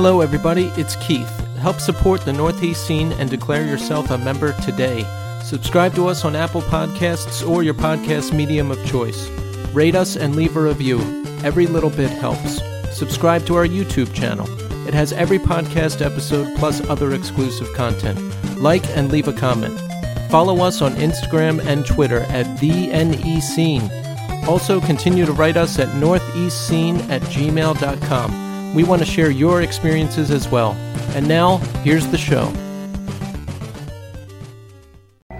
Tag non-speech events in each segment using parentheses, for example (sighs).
Hello, everybody. It's Keith. Help support the Northeast scene and declare yourself a member today. Subscribe to us on Apple Podcasts or your podcast medium of choice. Rate us and leave a review. Every little bit helps. Subscribe to our YouTube channel. It has every podcast episode plus other exclusive content. Like and leave a comment. Follow us on Instagram and Twitter at the NE Scene. Also, continue to write us at northeastscene at gmail.com. We want to share your experiences as well. And now, here's the show.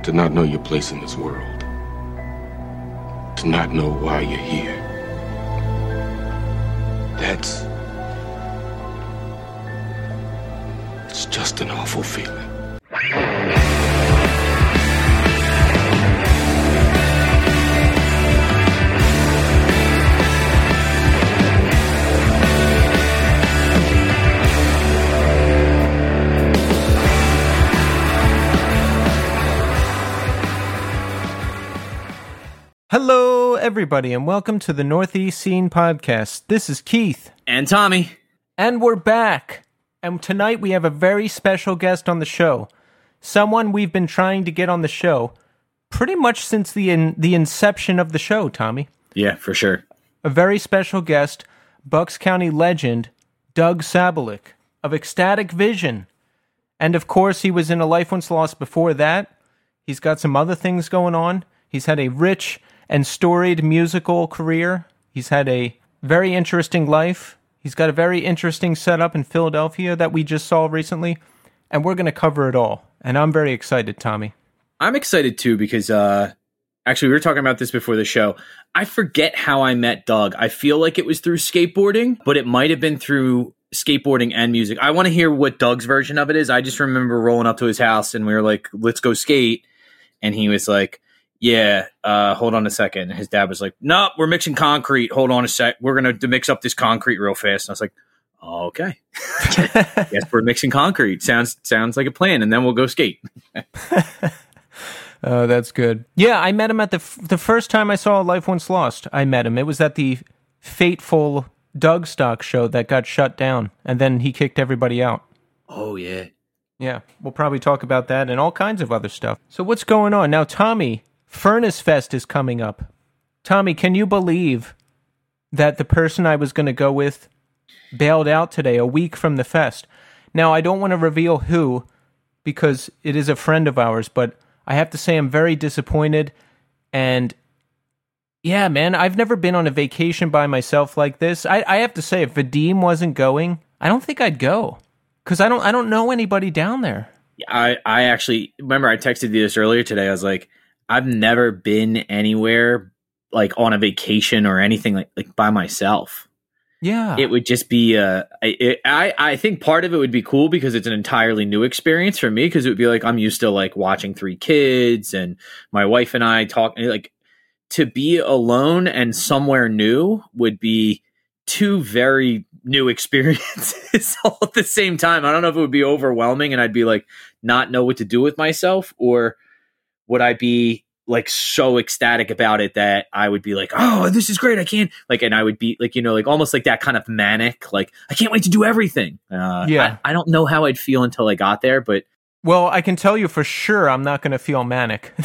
To not know your place in this world. To not know why you're here. That's. It's just an awful feeling. Hello, everybody, and welcome to the Northeast Scene Podcast. This is Keith, And Tommy. and we're back. And tonight we have a very special guest on the show. Someone we've been trying to get on the show pretty much since the in, the inception of the show, Tommy. Yeah, for sure. A very special guest, Bucks County legend Doug Sabolick of Ecstatic Vision. And of course, he was in A Life Once Lost before that. He's got some other things going on. He's had a rich and storied musical career. He's had a very interesting life. He's got a very interesting setup in Philadelphia that we just saw recently. And we're going to cover it all. And I'm very excited, Tommy. I'm excited too because uh actually we were talking about this before the show. I forget how I met Doug. I feel like it was through skateboarding, but it might have been through skateboarding and music. I want to hear what Doug's version of it is. I just remember rolling up to his house and we were like, "Let's go skate." And he was like, "Yeah, uh hold on a second. His dad was like, "No, we're mixing concrete. Hold on a sec. We're going to mix up this concrete real fast." And I was like, "Okay. (laughs) yes, we're mixing concrete. Sounds sounds like a plan and then we'll go skate." (laughs) Oh, that's good. Yeah, I met him at the f- the first time I saw Life Once Lost. I met him. It was at the fateful Doug Stock show that got shut down, and then he kicked everybody out. Oh yeah. Yeah, we'll probably talk about that and all kinds of other stuff. So what's going on now, Tommy? Furnace Fest is coming up. Tommy, can you believe that the person I was going to go with bailed out today, a week from the fest? Now, I don't want to reveal who because it is a friend of ours, but I have to say I'm very disappointed. And yeah, man, I've never been on a vacation by myself like this. I, I have to say, if Vadim wasn't going, I don't think I'd go because I don't I don't know anybody down there. I I actually remember I texted you this earlier today. I was like, I've never been anywhere like on a vacation or anything like like by myself. Yeah, It would just be uh it, I I think part of it would be cool because it's an entirely new experience for me because it would be like I'm used to like watching three kids and my wife and I talk like to be alone and somewhere new would be two very new (laughs) experiences (laughs) all at the same time. I don't know if it would be overwhelming and I'd be like not know what to do with myself or would I be like so ecstatic about it that I would be like, "Oh, this is great. I can't." Like and I would be like, you know, like almost like that kind of manic, like I can't wait to do everything. Uh Yeah. I, I don't know how I'd feel until I got there, but Well, I can tell you for sure I'm not going to feel manic. (laughs) (laughs)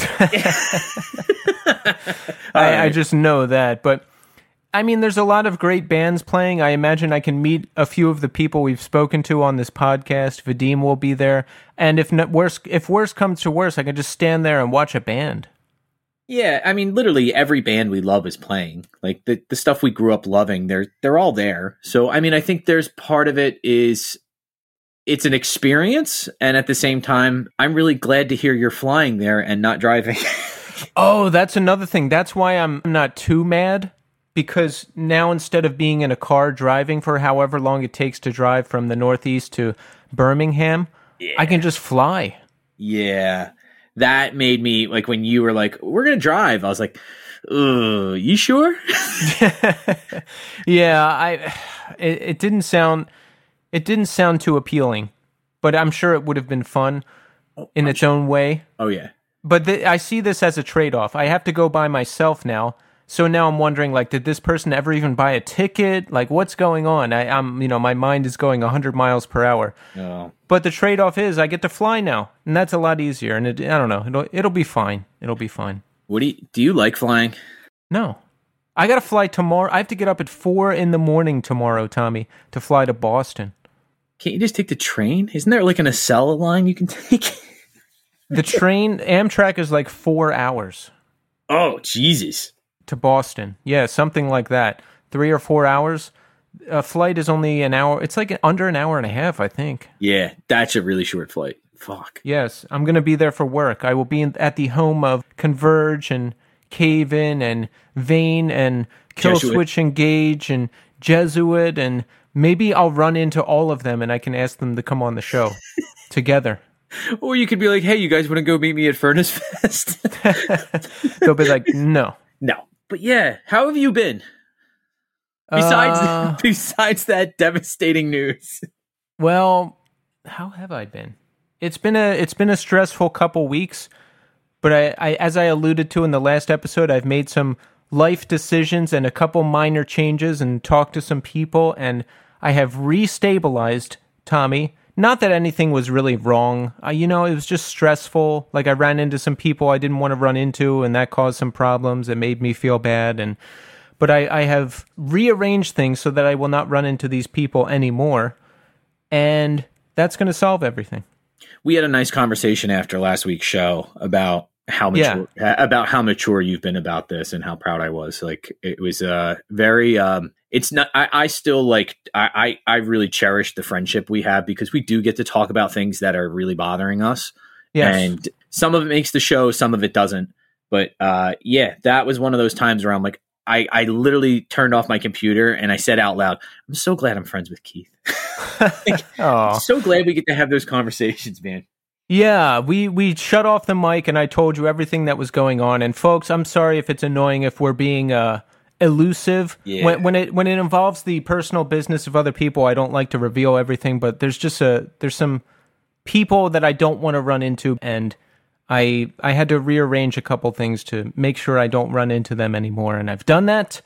I, I just know that. But I mean, there's a lot of great bands playing. I imagine I can meet a few of the people we've spoken to on this podcast. Vadim will be there, and if not, worse, if worse comes to worse, I can just stand there and watch a band. Yeah, I mean, literally every band we love is playing. Like the the stuff we grew up loving, they're they're all there. So I mean, I think there's part of it is it's an experience, and at the same time, I'm really glad to hear you're flying there and not driving. (laughs) Oh, that's another thing. That's why I'm not too mad because now instead of being in a car driving for however long it takes to drive from the Northeast to Birmingham, I can just fly. yeah, that made me like when you were like, "We're gonna drive." I was like, "Uh, you sure?" (laughs) (laughs) yeah, I it, it didn't sound it didn't sound too appealing, but I'm sure it would have been fun in its own way. oh yeah, But th- I see this as a trade off. I have to go by myself now, So now I'm wondering, like, did this person ever even buy a ticket? Like, what's going on? I, I'm, you know, my mind is going 100 miles per hour. Oh. But the trade off is I get to fly now, and that's a lot easier. And it, I don't know, it'll it'll be fine. It'll be fine. What do you do? You like flying? No, I got to fly tomorrow. I have to get up at four in the morning tomorrow, Tommy, to fly to Boston. Can't you just take the train? Isn't there like an Acela line you can (laughs) take? The train Amtrak is like four hours oh, Jesus. To Boston. Yeah, something like that. Three or four hours. A flight is only an hour. It's like under an hour and a half, I think. Yeah, that's a really short flight. Fuck. Yes, I'm going to be there for work. I will be in, at the home of Converge and Cave In and Vein and Kill Jesuit. Switch Engage and Jesuit and maybe I'll run into all of them and I can ask them to come on the show (laughs) together. Or you could be like, hey, you guys want to go meet me at Furnace Fest? (laughs) They'll be like, no. (laughs) no. But yeah, how have you been? Besides Uh, (laughs) besides that devastating news. Well, how have I been? It's been a it's been a stressful couple weeks, but I, I as I alluded to in the last episode, I've made some life decisions and a couple minor changes and talked to some people and I have restabilized Tommy. Not that anything was really wrong. Uh, you know, it was just stressful. Like I ran into some people I didn't want to run into and that caused some problems. It made me feel bad and but I, I have rearranged things so that I will not run into these people anymore and that's going to solve everything. We had a nice conversation after last week's show about how Yeah. mature about how mature you've been about this and how proud I was. Like it was uh very um it's not I, I still like I, I I really cherish the friendship we have because we do get to talk about things that are really bothering us. Yes. And some of it makes the show, some of it doesn't. But uh, yeah, that was one of those times where I'm like, I, I literally turned off my computer and I said out loud, I'm so glad I'm friends with Keith. (laughs) oh. (laughs) So glad we get to have those conversations, man. Yeah, we we shut off the mic and I told you everything that was going on. And folks, I'm sorry if it's annoying if we're being uh elusive Yeah. when when it when it involves the personal business of other people. I don't like to reveal everything, but there's just a there's some people that I don't want to run into and I I had to rearrange a couple things to make sure I don't run into them anymore and I've done that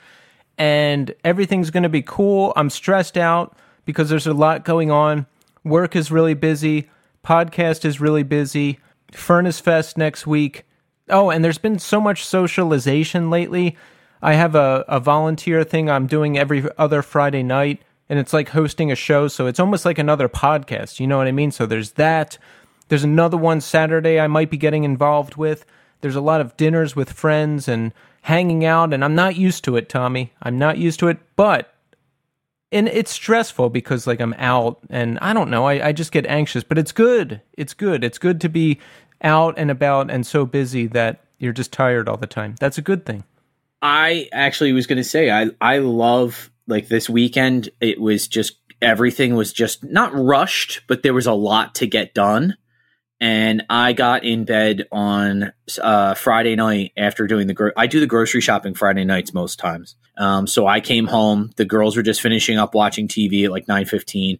and everything's going to be cool. I'm stressed out because there's a lot going on. Work is really busy. Podcast is really busy. Furnace Fest next week. Oh, and there's been so much socialization lately. I have a, a volunteer thing I'm doing every other Friday night, and it's like hosting a show. So it's almost like another podcast. You know what I mean? So there's that. There's another one Saturday I might be getting involved with. There's a lot of dinners with friends and hanging out, and I'm not used to it, Tommy. I'm not used to it, but and it's stressful because like I'm out and I don't know, I, I just get anxious, but it's good. It's good. It's good to be out and about and so busy that you're just tired all the time. That's a good thing. I actually was going to say I I love like this weekend. It was just everything was just not rushed, but there was a lot to get done. And I got in bed on uh, Friday night after doing the. Gro- I do the grocery shopping Friday nights most times. Um, so I came home. The girls were just finishing up watching TV at like nine fifteen.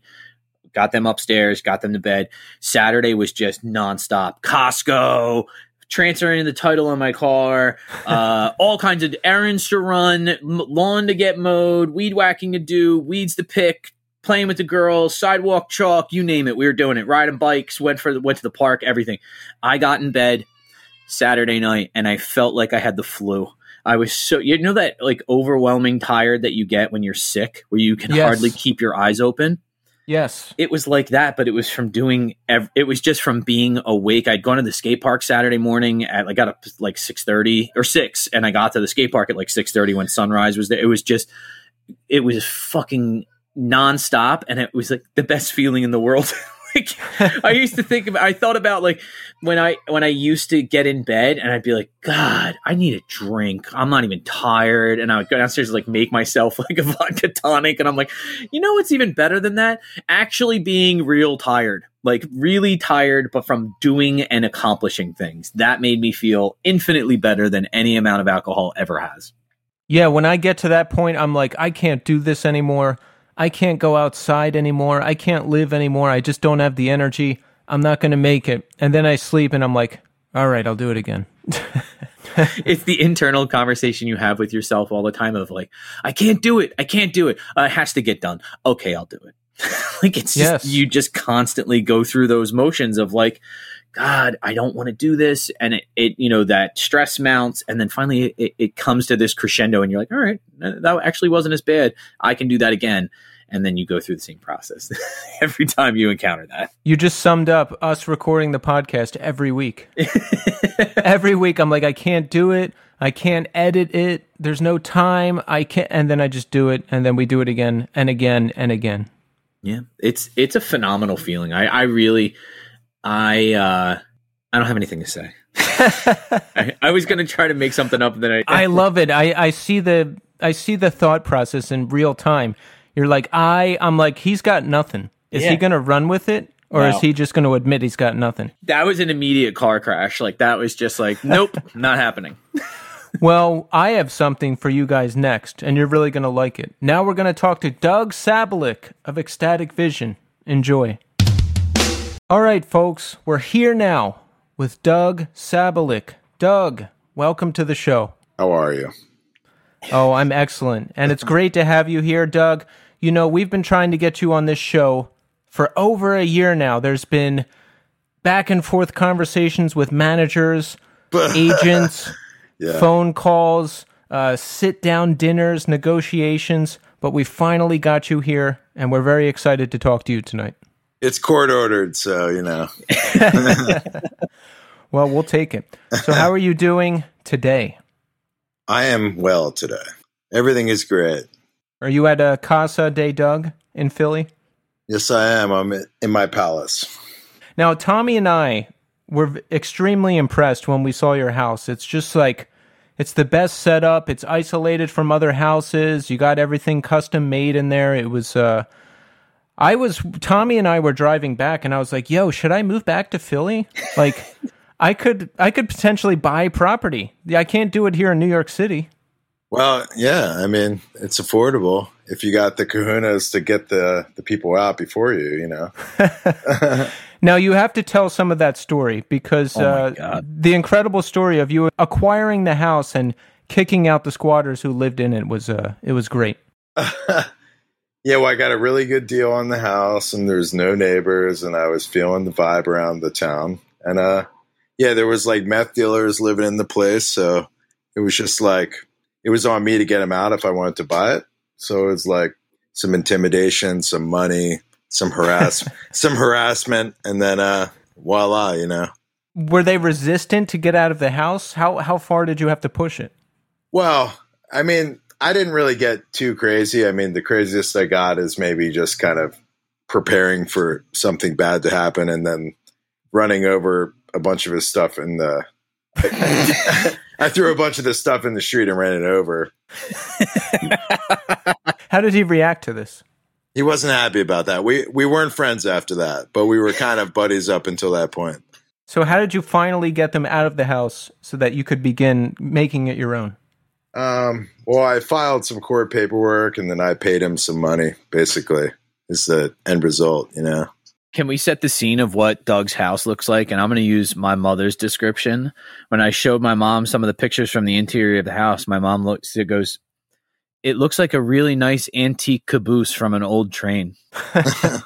Got them upstairs. Got them to bed. Saturday was just nonstop. Costco, transferring the title on my car, uh, all kinds of errands to run, lawn to get mowed, weed whacking to do, weeds to pick, playing with the girls, sidewalk chalk, you name it. We were doing it. Riding bikes, went for the, went to the park, everything. I got in bed Saturday night and I felt like I had the flu. I was so you know that like overwhelming tired that you get when you're sick, where you can Yes. hardly keep your eyes open Yes. it was like that, but it was from doing. Ev- it was just from being awake. I'd gone to the skate park Saturday morning. At, I got up like six thirty or six, and I got to the skate park at like six thirty when sunrise was there. It was just, it was fucking nonstop, and it was like the best feeling in the world. (laughs) (laughs) like I used to think about. I thought about like when I when I used to get in bed and I'd be like, God, I need a drink. I'm not even tired, and I would go downstairs and like make myself (laughs) like a vodka tonic, and I'm like, you know what's even better than that? Actually being real tired, like really tired, but from doing and accomplishing things. That made me feel infinitely better than any amount of alcohol ever has. Yeah, when I get to that point, I'm like, I can't do this anymore. I can't go outside anymore. I can't live anymore. I just don't have the energy. I'm not going to make it. And then I sleep and I'm like, all right, I'll do it again. (laughs) it's the internal conversation you have with yourself all the time of like, I can't do it. I can't do it. Uh, it has to get done. Okay, I'll do it. (laughs) like it's just, Yes. you just constantly go through those motions of like, God, I don't want to do this. And it, it, you know, that stress mounts. And then finally it, it comes to this crescendo and you're like, all right, that actually wasn't as bad. I can do that again. And then you go through the same process (laughs) every time you encounter that. You just summed up us recording the podcast every week. (laughs) every week, I'm like, I can't do it. I can't edit it. There's no time. I can't. And then I just do it. And then we do it again and again and again. Yeah, it's it's a phenomenal feeling. I I really I uh I don't have anything to say. (laughs) I, I was going to try to make something up that I I (laughs) love it. I, I see the I see the thought process in real time. You're like I I'm like he's got nothing. Is Yeah. he going to run with it or No. is he just going to admit he's got nothing? that was an immediate car crash. Like that was just like nope, (laughs) not happening. Well, I have something for you guys next, and you're really going to like it. Now we're going to talk to Doug Sabolick of Ecstatic Vision. Enjoy. All right, folks, we're here now with Doug Sabolick. Doug, welcome to the show. How are you? Oh, I'm excellent. And it's great to have you here, Doug. You know, we've been trying to get you on this show for over a year now. There's been back and forth conversations with managers, (laughs) agents, Yeah. phone calls, uh, sit down dinners, negotiations. But we finally got you here, and we're very excited to talk to you tonight. It's court ordered, so you know. (laughs) Well, we'll take it. So, how are you doing today? I am well today. Everything is great. Are you at a Casa de Doug in Philly? Yes, I am. I'm in my palace. Now, Tommy and I were extremely impressed when we saw your house. It's just like it's the best setup. It's isolated from other houses. You got everything custom made in there. It was uh I was Tommy and I were driving back and I was like, "Yo, should I move back to Philly?" Like (laughs) I could I could potentially buy property. I can't do it here in New York City. Well, yeah. I mean, it's affordable if you got the kahunas to get the the people out before you. You know. (laughs) Now you have to tell some of that story because Oh uh, the incredible story of you acquiring the house and kicking out the squatters who lived in it was uh, it was great. (laughs) yeah, well, I got a really good deal on the house, and there's no neighbors, and I was feeling the vibe around the town, and uh, yeah, there was like meth dealers living in the place, so it was just like it was on me to get them out if I wanted to buy it. So it was like some intimidation, some money, some harass, (laughs) some harassment, and then uh, voila, you know. Were they resistant to get out of the house? How how far did you have to push it? Well, I mean, I didn't really get too crazy. I mean, the craziest I got is maybe just kind of preparing for something bad to happen and then running over a bunch of his stuff in the. (laughs) I threw a bunch of this stuff in the street and ran it over. (laughs) How did he react to this? He wasn't happy about that. We we weren't friends after that, but we were kind of buddies up until that point. So how did you finally get them out of the house so that you could begin making it your own? Um, well, I filed some court paperwork and then I paid him some money. Basically, is the end result. You know. Can we set the scene of what Doug's house looks like? And I'm going to use my mother's description. When I showed my mom some of the pictures from the interior of the house, my mom looks, it goes, it looks like a really nice antique caboose from an old train. (laughs)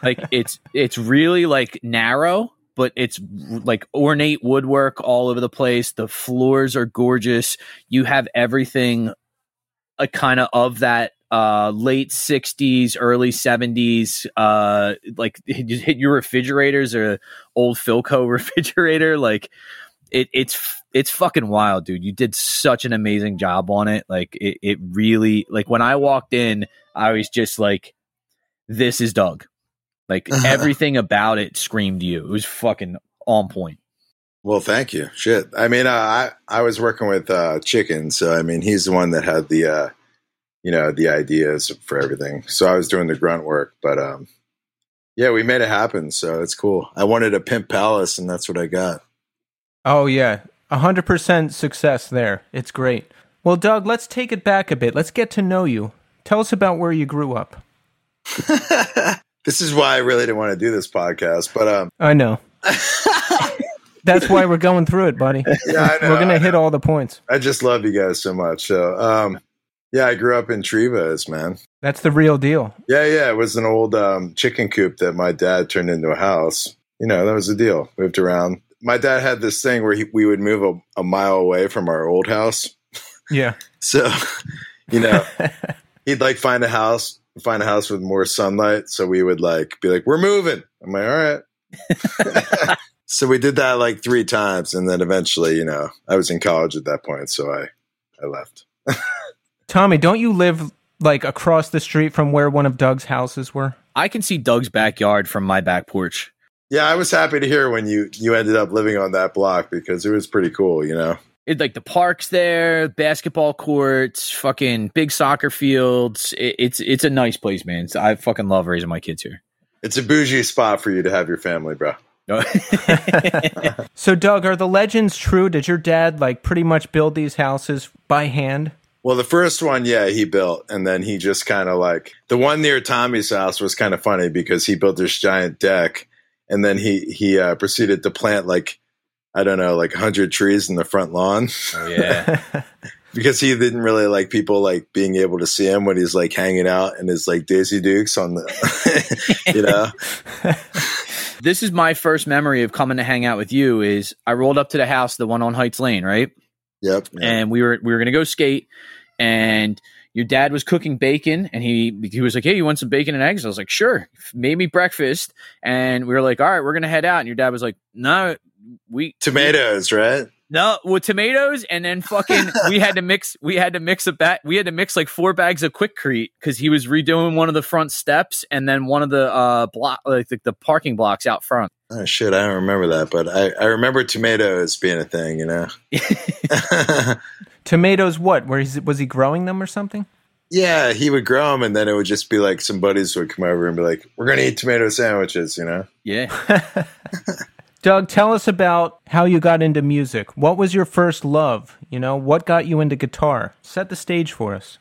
like it's, it's really like narrow, but it's like ornate woodwork all over the place. The floors are gorgeous. You have everything a kind of of that uh late 60s early 70s uh like (laughs) your refrigerators or old philco (laughs) refrigerator like it it's it's fucking wild dude you did such an amazing job on it like it, it really like when i walked in i was just like this is doug like (laughs) everything about it screamed you it was fucking on point Well, thank you. Shit. I mean, uh, I I was working with uh, Chicken, so I mean, he's the one that had the, uh, you know, the ideas for everything. So I was doing the grunt work, but um, yeah, we made it happen. So it's cool. I wanted a pimp palace, and that's what I got. Oh yeah, hundred percent success there. It's great. Well, Doug, let's take it back a bit. Let's get to know you. Tell us about where you grew up. (laughs) this is why I really didn't want to do this podcast, but um, (laughs) I know. That's why we're going through it, buddy. (laughs) Yeah, I know. We're gonna hit all the points. I just love you guys so much. So, um, yeah, I grew up in Trevose, man. That's the real deal. Yeah, yeah. It was an old um, chicken coop that my dad turned into a house. You know, that was the deal. Moved around. My dad had this thing where he, we would move a, a mile away from our old house. Yeah. (laughs) So, you know, he'd like find a house, find a house with more sunlight. So we would like be like, we're moving. I'm like, all right. (laughs) so we did that like three times. And then eventually, you know, I was in college at that point. So I, I left. Tommy, don't you live like across the street from where one of Doug's houses were? I can see Doug's backyard from my back porch. Yeah, I was happy to hear when you you ended up living on that block because it was pretty cool, you know. It like the parks there, basketball courts, fucking big soccer fields. It, it's it's a nice place, man. So I fucking love raising my kids here. It's a bougie spot for you to have your family, bro. (laughs) (laughs) So, Doug, are the legends true? Did your dad like pretty much build these houses by hand? Well, the first one, yeah, he built, and then he just kind of like the one near Tommy's house was kind of funny because he built this giant deck, and then he he uh, proceeded to plant like I don't know, like hundred trees in the front lawn oh yeah. (laughs) (laughs) because he didn't really like people like being able to see him when he's like hanging out in his like Daisy Dukes on the, (laughs) you know. this is my first memory of coming to hang out with you. Is I rolled up to the house, the one on Heights Lane, right? Yep. and we were we were gonna go skate, and your dad was cooking bacon, and he he was like, "Hey, you want some bacon and eggs?" I was like, "Sure." Made me breakfast, and we were like, "All right, we're gonna head out." And your dad was like, "No, we Tomatoes, right? no with tomatoes." And then fucking (laughs) we had to mix we had to mix a bat we had to mix like four bags of Quikrete because he was redoing one of the front steps and then one of the uh block like the, the parking blocks out front. Oh shit, I don't remember that, but I, I remember tomatoes being a thing, you know. (laughs) (laughs) Tomatoes, what? Where is was he growing them or something? yeah, he would grow them, and then it would just be like some buddies would come over and be like, "We're gonna eat tomato sandwiches," you know. Yeah. Doug, tell us about how you got into music. What was your first love? You know, what got you into guitar? Set the stage for us.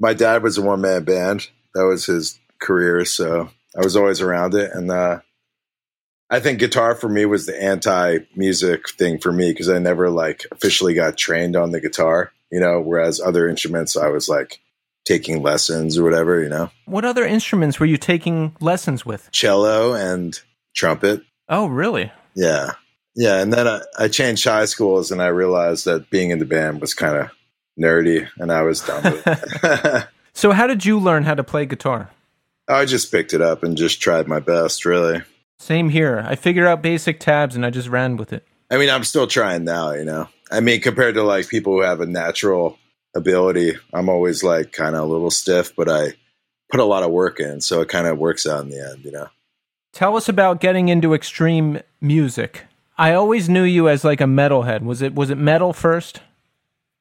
My dad was a one man band. That was his career, so I was always around it, and uh, I think guitar for me was the anti music thing for me because I never like officially got trained on the guitar, you know. Whereas other instruments, I was like taking lessons or whatever, you know. What other instruments were you taking lessons with? Cello and trumpet. Oh, really? Yeah. Yeah. And then I, I changed high schools and I realized that being in the band was kind of nerdy and I was done with it. (laughs) (laughs) So, how did you learn how to play guitar? I just picked it up and just tried my best, really. Same here. I figured out basic tabs and I just ran with it. I mean, I'm still trying now, you know. I mean, compared to like people who have a natural ability, I'm always like kind of a little stiff, but I put a lot of work in. So it kind of works out in the end, you know. Tell us about getting into extreme music. I always knew you as like a metalhead. Was it was it metal first?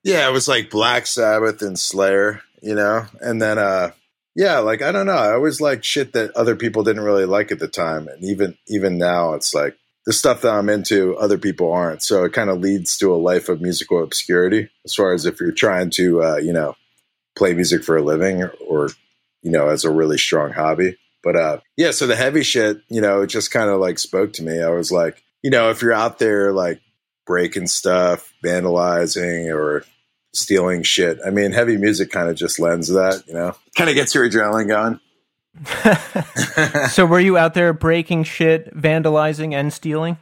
Yeah, it was like Black Sabbath and Slayer, you know? And then uh yeah, like I don't know, I always liked shit that other people didn't really like at the time. And even even now it's like the stuff that I'm into other people aren't. So it kind of leads to a life of musical obscurity as far as if you're trying to uh, you know, play music for a living or, or you know, as a really strong hobby. But uh yeah, so the heavy shit, you know, it just kind of like spoke to me. I was like, you know, if you're out there like breaking stuff, vandalizing or stealing shit. I mean, heavy music kind of just lends that, you know, kind of gets your adrenaline going. (laughs) so, were you out there breaking shit, vandalizing, and stealing?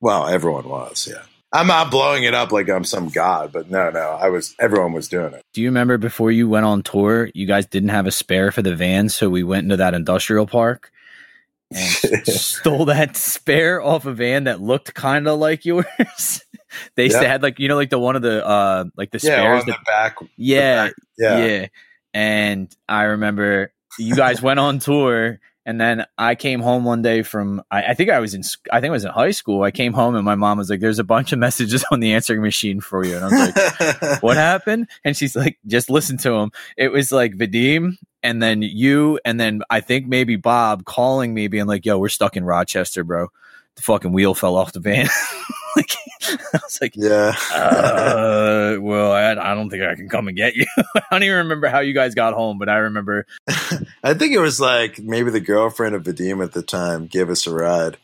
Well, everyone was, yeah. I'm not blowing it up like I'm some god, but no, no, I was. Everyone was doing it. Do you remember before you went on tour, you guys didn't have a spare for the van, so we went into that industrial park and (laughs) stole that spare off a van that looked kind of like yours. (laughs) they Yeah. had like you know like the one of the uh like the yeah, spares that the back. yeah, Yeah, yeah. And I remember you guys went on tour, and then I came home one day from I, I think I was in I think I was in high school. I came home and my mom was like, "There's a bunch of messages on the answering machine for you," and I was like, (laughs) "What happened?" And she's like, "Just listen to them." It was like Vadim. And then you, and then I think maybe Bob calling me, being like, "Yo, we're stuck in Rochester, bro. The fucking wheel fell off the van." (laughs) like, I was like, yeah. uh, well, I, I don't think I can come and get you. (laughs) I don't even remember how you guys got home, but I remember. (laughs) I think it was like maybe the girlfriend of Vadim at the time gave us a ride,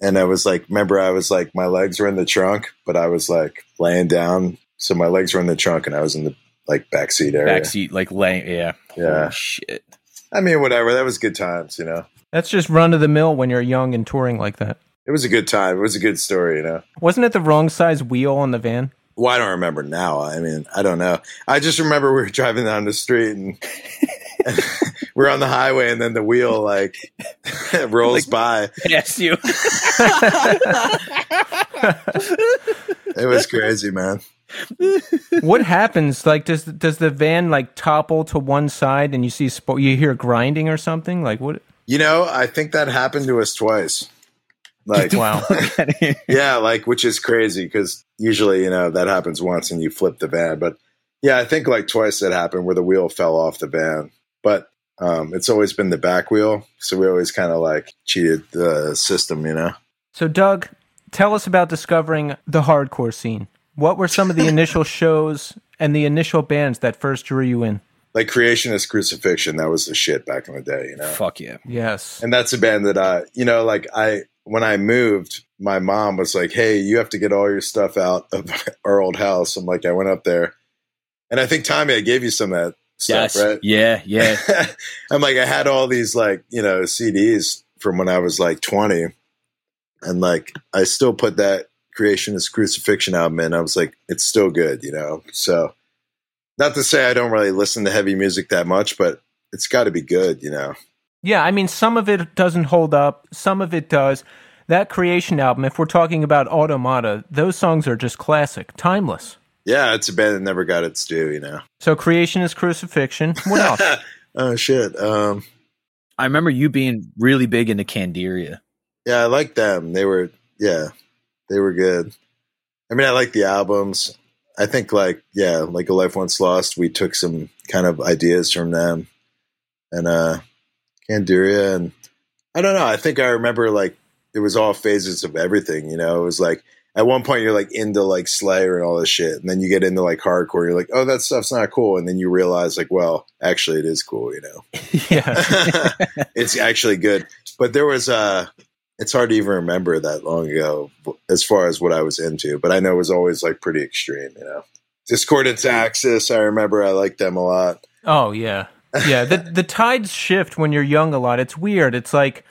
and I was like, remember, I was like, my legs were in the trunk, but I was like laying down, so my legs were in the trunk, and I was in the like backseat area. Backseat, like laying. Yeah. Yeah. Holy shit. I mean, whatever. That was good times, you know. That's just run of the mill when you're young and touring like that. It was a good time. It was a good story, you know. Wasn't it the wrong size wheel on the van? Well, I don't remember now. I mean, I don't know. I just remember we were driving down the street and, and (laughs) we're on the highway, and then the wheel like (laughs) rolls by. Yes, you. It was crazy, man. what happens? Like, does does the van like topple to one side and you see sp- you hear grinding or something? Like what? You know, I think that happened to us twice. Like, Wow. (laughs) yeah, like which is crazy because usually, you know, that happens once and you flip the van. But yeah, I think like twice that happened where the wheel fell off the van. But um, it's always been the back wheel, so we always kind of like cheated the system, you know. So, Doug, tell us about discovering the hardcore scene. What were some of the (laughs) initial shows and the initial bands that first drew you in? Like Creation Is Crucifixion, that was the shit back in the day, you know. Fuck yeah. Yes. And that's a band that I, you know, like I when I moved, my mom was like, "Hey, you have to get all your stuff out of (laughs) our old house." I'm like, I went up there, and I think Tommy, I gave you some of that stuff, Yes. right? Yeah. Yeah. (laughs) I'm like, I had all these like you know CDs from when I was like 20, and like I still put that Creation Is Crucifixion album in. I was like, it's still good, you know. So, not to say I don't really listen to heavy music that much, but it's got to be good, you know. Yeah, I mean, some of it doesn't hold up, some of it does. That Creation album, if we're talking about Automata, those songs are just classic, timeless. Yeah, it's a band that never got its due, you know. So, Creation is Crucifixion. What else? (laughs) oh shit. Um, I remember you being really big into Candiria. yeah, I like them. They were, yeah, they were good. I mean, I like the albums. I think, like, yeah, like a life once lost. We took some kind of ideas from them, and uh, Candiria, and I don't know. I think I remember like it was all phases of everything. You know, it was like at one point you're like into like Slayer and all this shit, and then you get into like hardcore. You're like, oh, that stuff's not cool, and then you realize like, well, actually, it is cool. You know. (laughs) yeah. (laughs) it's actually good. But there was uh it's hard to even remember that long ago as far as what I was into, but I know it was always like pretty extreme, you know. Discordance Axis, I remember I liked them a lot. Oh yeah, yeah. The (laughs) the tides shift when you're young a lot. It's weird. It's like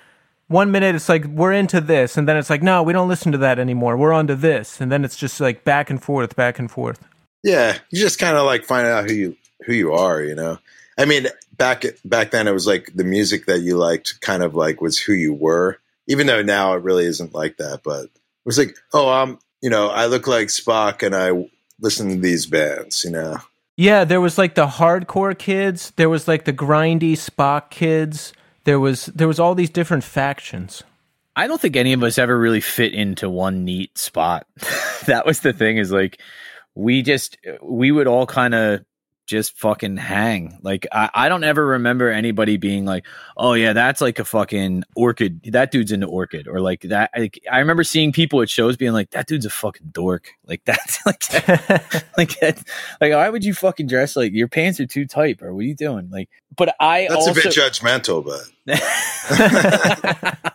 one minute it's like we're into this, and then it's like no, we don't listen to that anymore. We're onto this, and then it's just like back and forth, back and forth. Yeah, you just kind of like find out who you who you are, you know. I mean, back back then it was like the music that you liked kind of like was who you were. Even though now it really isn't like that, but it was like, oh, I'm, you know, I look like Spock and I listen to these bands, you know. Yeah, there was like the hardcore kids. There was like the grindy Spock kids. There was there was all these different factions. I don't think any of us ever really fit into one neat spot. (laughs) that was the thing is like we just we would all kind of just fucking hang. Like I, I don't ever remember anybody being like, "Oh yeah, that's like a fucking orchid. That dude's into orchid," or like that. Like, I remember seeing people at shows being like, "That dude's a fucking dork." Like (laughs) that's like (laughs) like that, like why would you fucking dress like your pants are too tight, bro? What are you doing? Like, but I That's also a bit judgmental, but (laughs)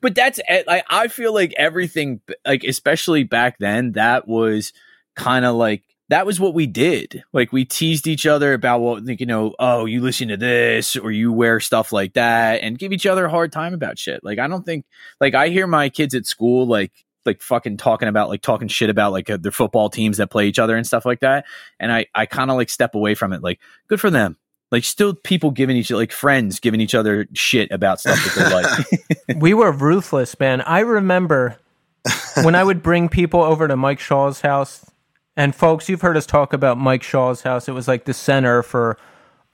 but that's like I feel like everything like especially back then that was kind of like that was what we did. Like we teased each other about what like, you know, oh, you listen to this or you wear stuff like that and give each other a hard time about shit. Like I don't think like I hear my kids at school like like fucking talking about like talking shit about like uh, their football teams that play each other and stuff like that and I I kind of like step away from it like good for them. Like still people giving each like friends giving each other shit about stuff that they like. (laughs) we were ruthless, man. I remember (laughs) when I would bring people over to Mike Shaw's house, and folks, you've heard us talk about Mike Shaw's house. It was like the center for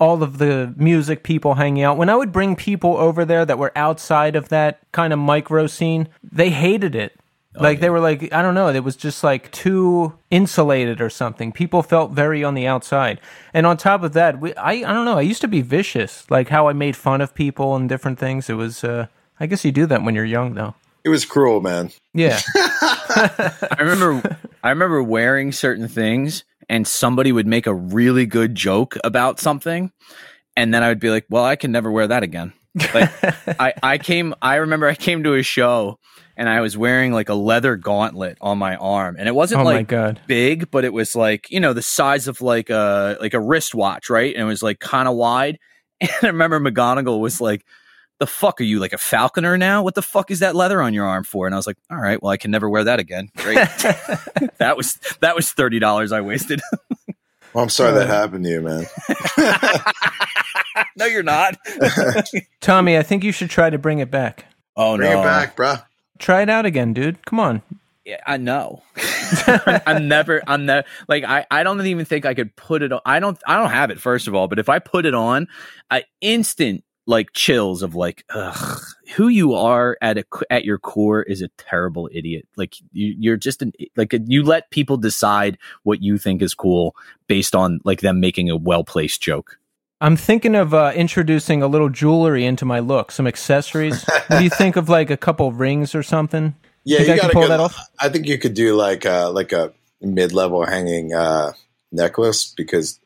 all of the music people hanging out. When I would bring people over there that were outside of that kind of micro scene, they hated it. like they were like, I don't know, it was just like too insulated or something. People felt very on the outside. And on top of that, we, I I don't know, I used to be vicious, like how I made fun of people and different things. It was uh I guess you do that when you're young though. It was cruel, man. Yeah. (laughs) (laughs) I remember I remember wearing certain things and somebody would make a really good joke about something and then I would be like, "Well, I can never wear that again." Like (laughs) I, I came I remember I came to a show and I was wearing like a leather gauntlet on my arm. And it wasn't oh like god. big, but it was like, you know, the size of like a like a wristwatch, right? And it was like kind of wide. And I remember McGonagall was like, the fuck are you like a falconer now? What the fuck is that leather on your arm for? And I was like, all right, well, I can never wear that again. Great. (laughs) that was that was thirty dollars I wasted. (laughs) Well, I'm sorry that uh. happened to you, man. (laughs) no, you're not. Tommy, I think you should try to bring it back. Oh Bring no. Bring it back, bruh. Try it out again, dude. Come on. Yeah, I know. I'm never. I'm never. Like I. I don't even think I could put it on. I don't. I don't have it. First of all, but if I put it on, I instant like chills of like, ugh, who you are at a at your core is a terrible idiot. Like you, you're just an like you let people decide what you think is cool based on like them making a well placed joke. I'm thinking of uh, introducing a little jewelry into my look, some accessories. (laughs) what do you think of like a couple rings or something? Yeah, Think you I can gotta pull go- that off? I think you could do like uh like a mid level hanging uh necklace because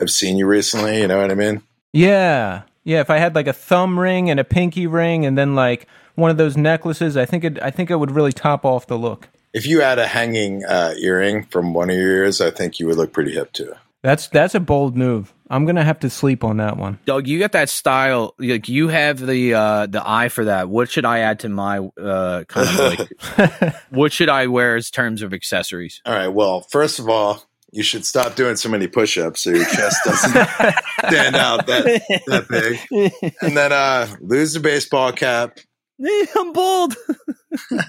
I've seen you recently. You know what I mean? Yeah. Yeah, if I had like a thumb ring and a pinky ring and then like one of those necklaces, I think it I think it would really top off the look. If you had a hanging uh, earring from one of your ears, I think you would look pretty hip too. That's that's a bold move. I'm going to have to sleep on that one. Doug, you got that style. Like you have the uh the eye for that. What should I add to my uh kind of like? (laughs) what should I wear as terms of accessories? All right. Well, first of all, you should stop doing so many push-ups so your chest doesn't (laughs) stand out that that big. And then uh lose the baseball cap. (laughs) I'm bold. (laughs)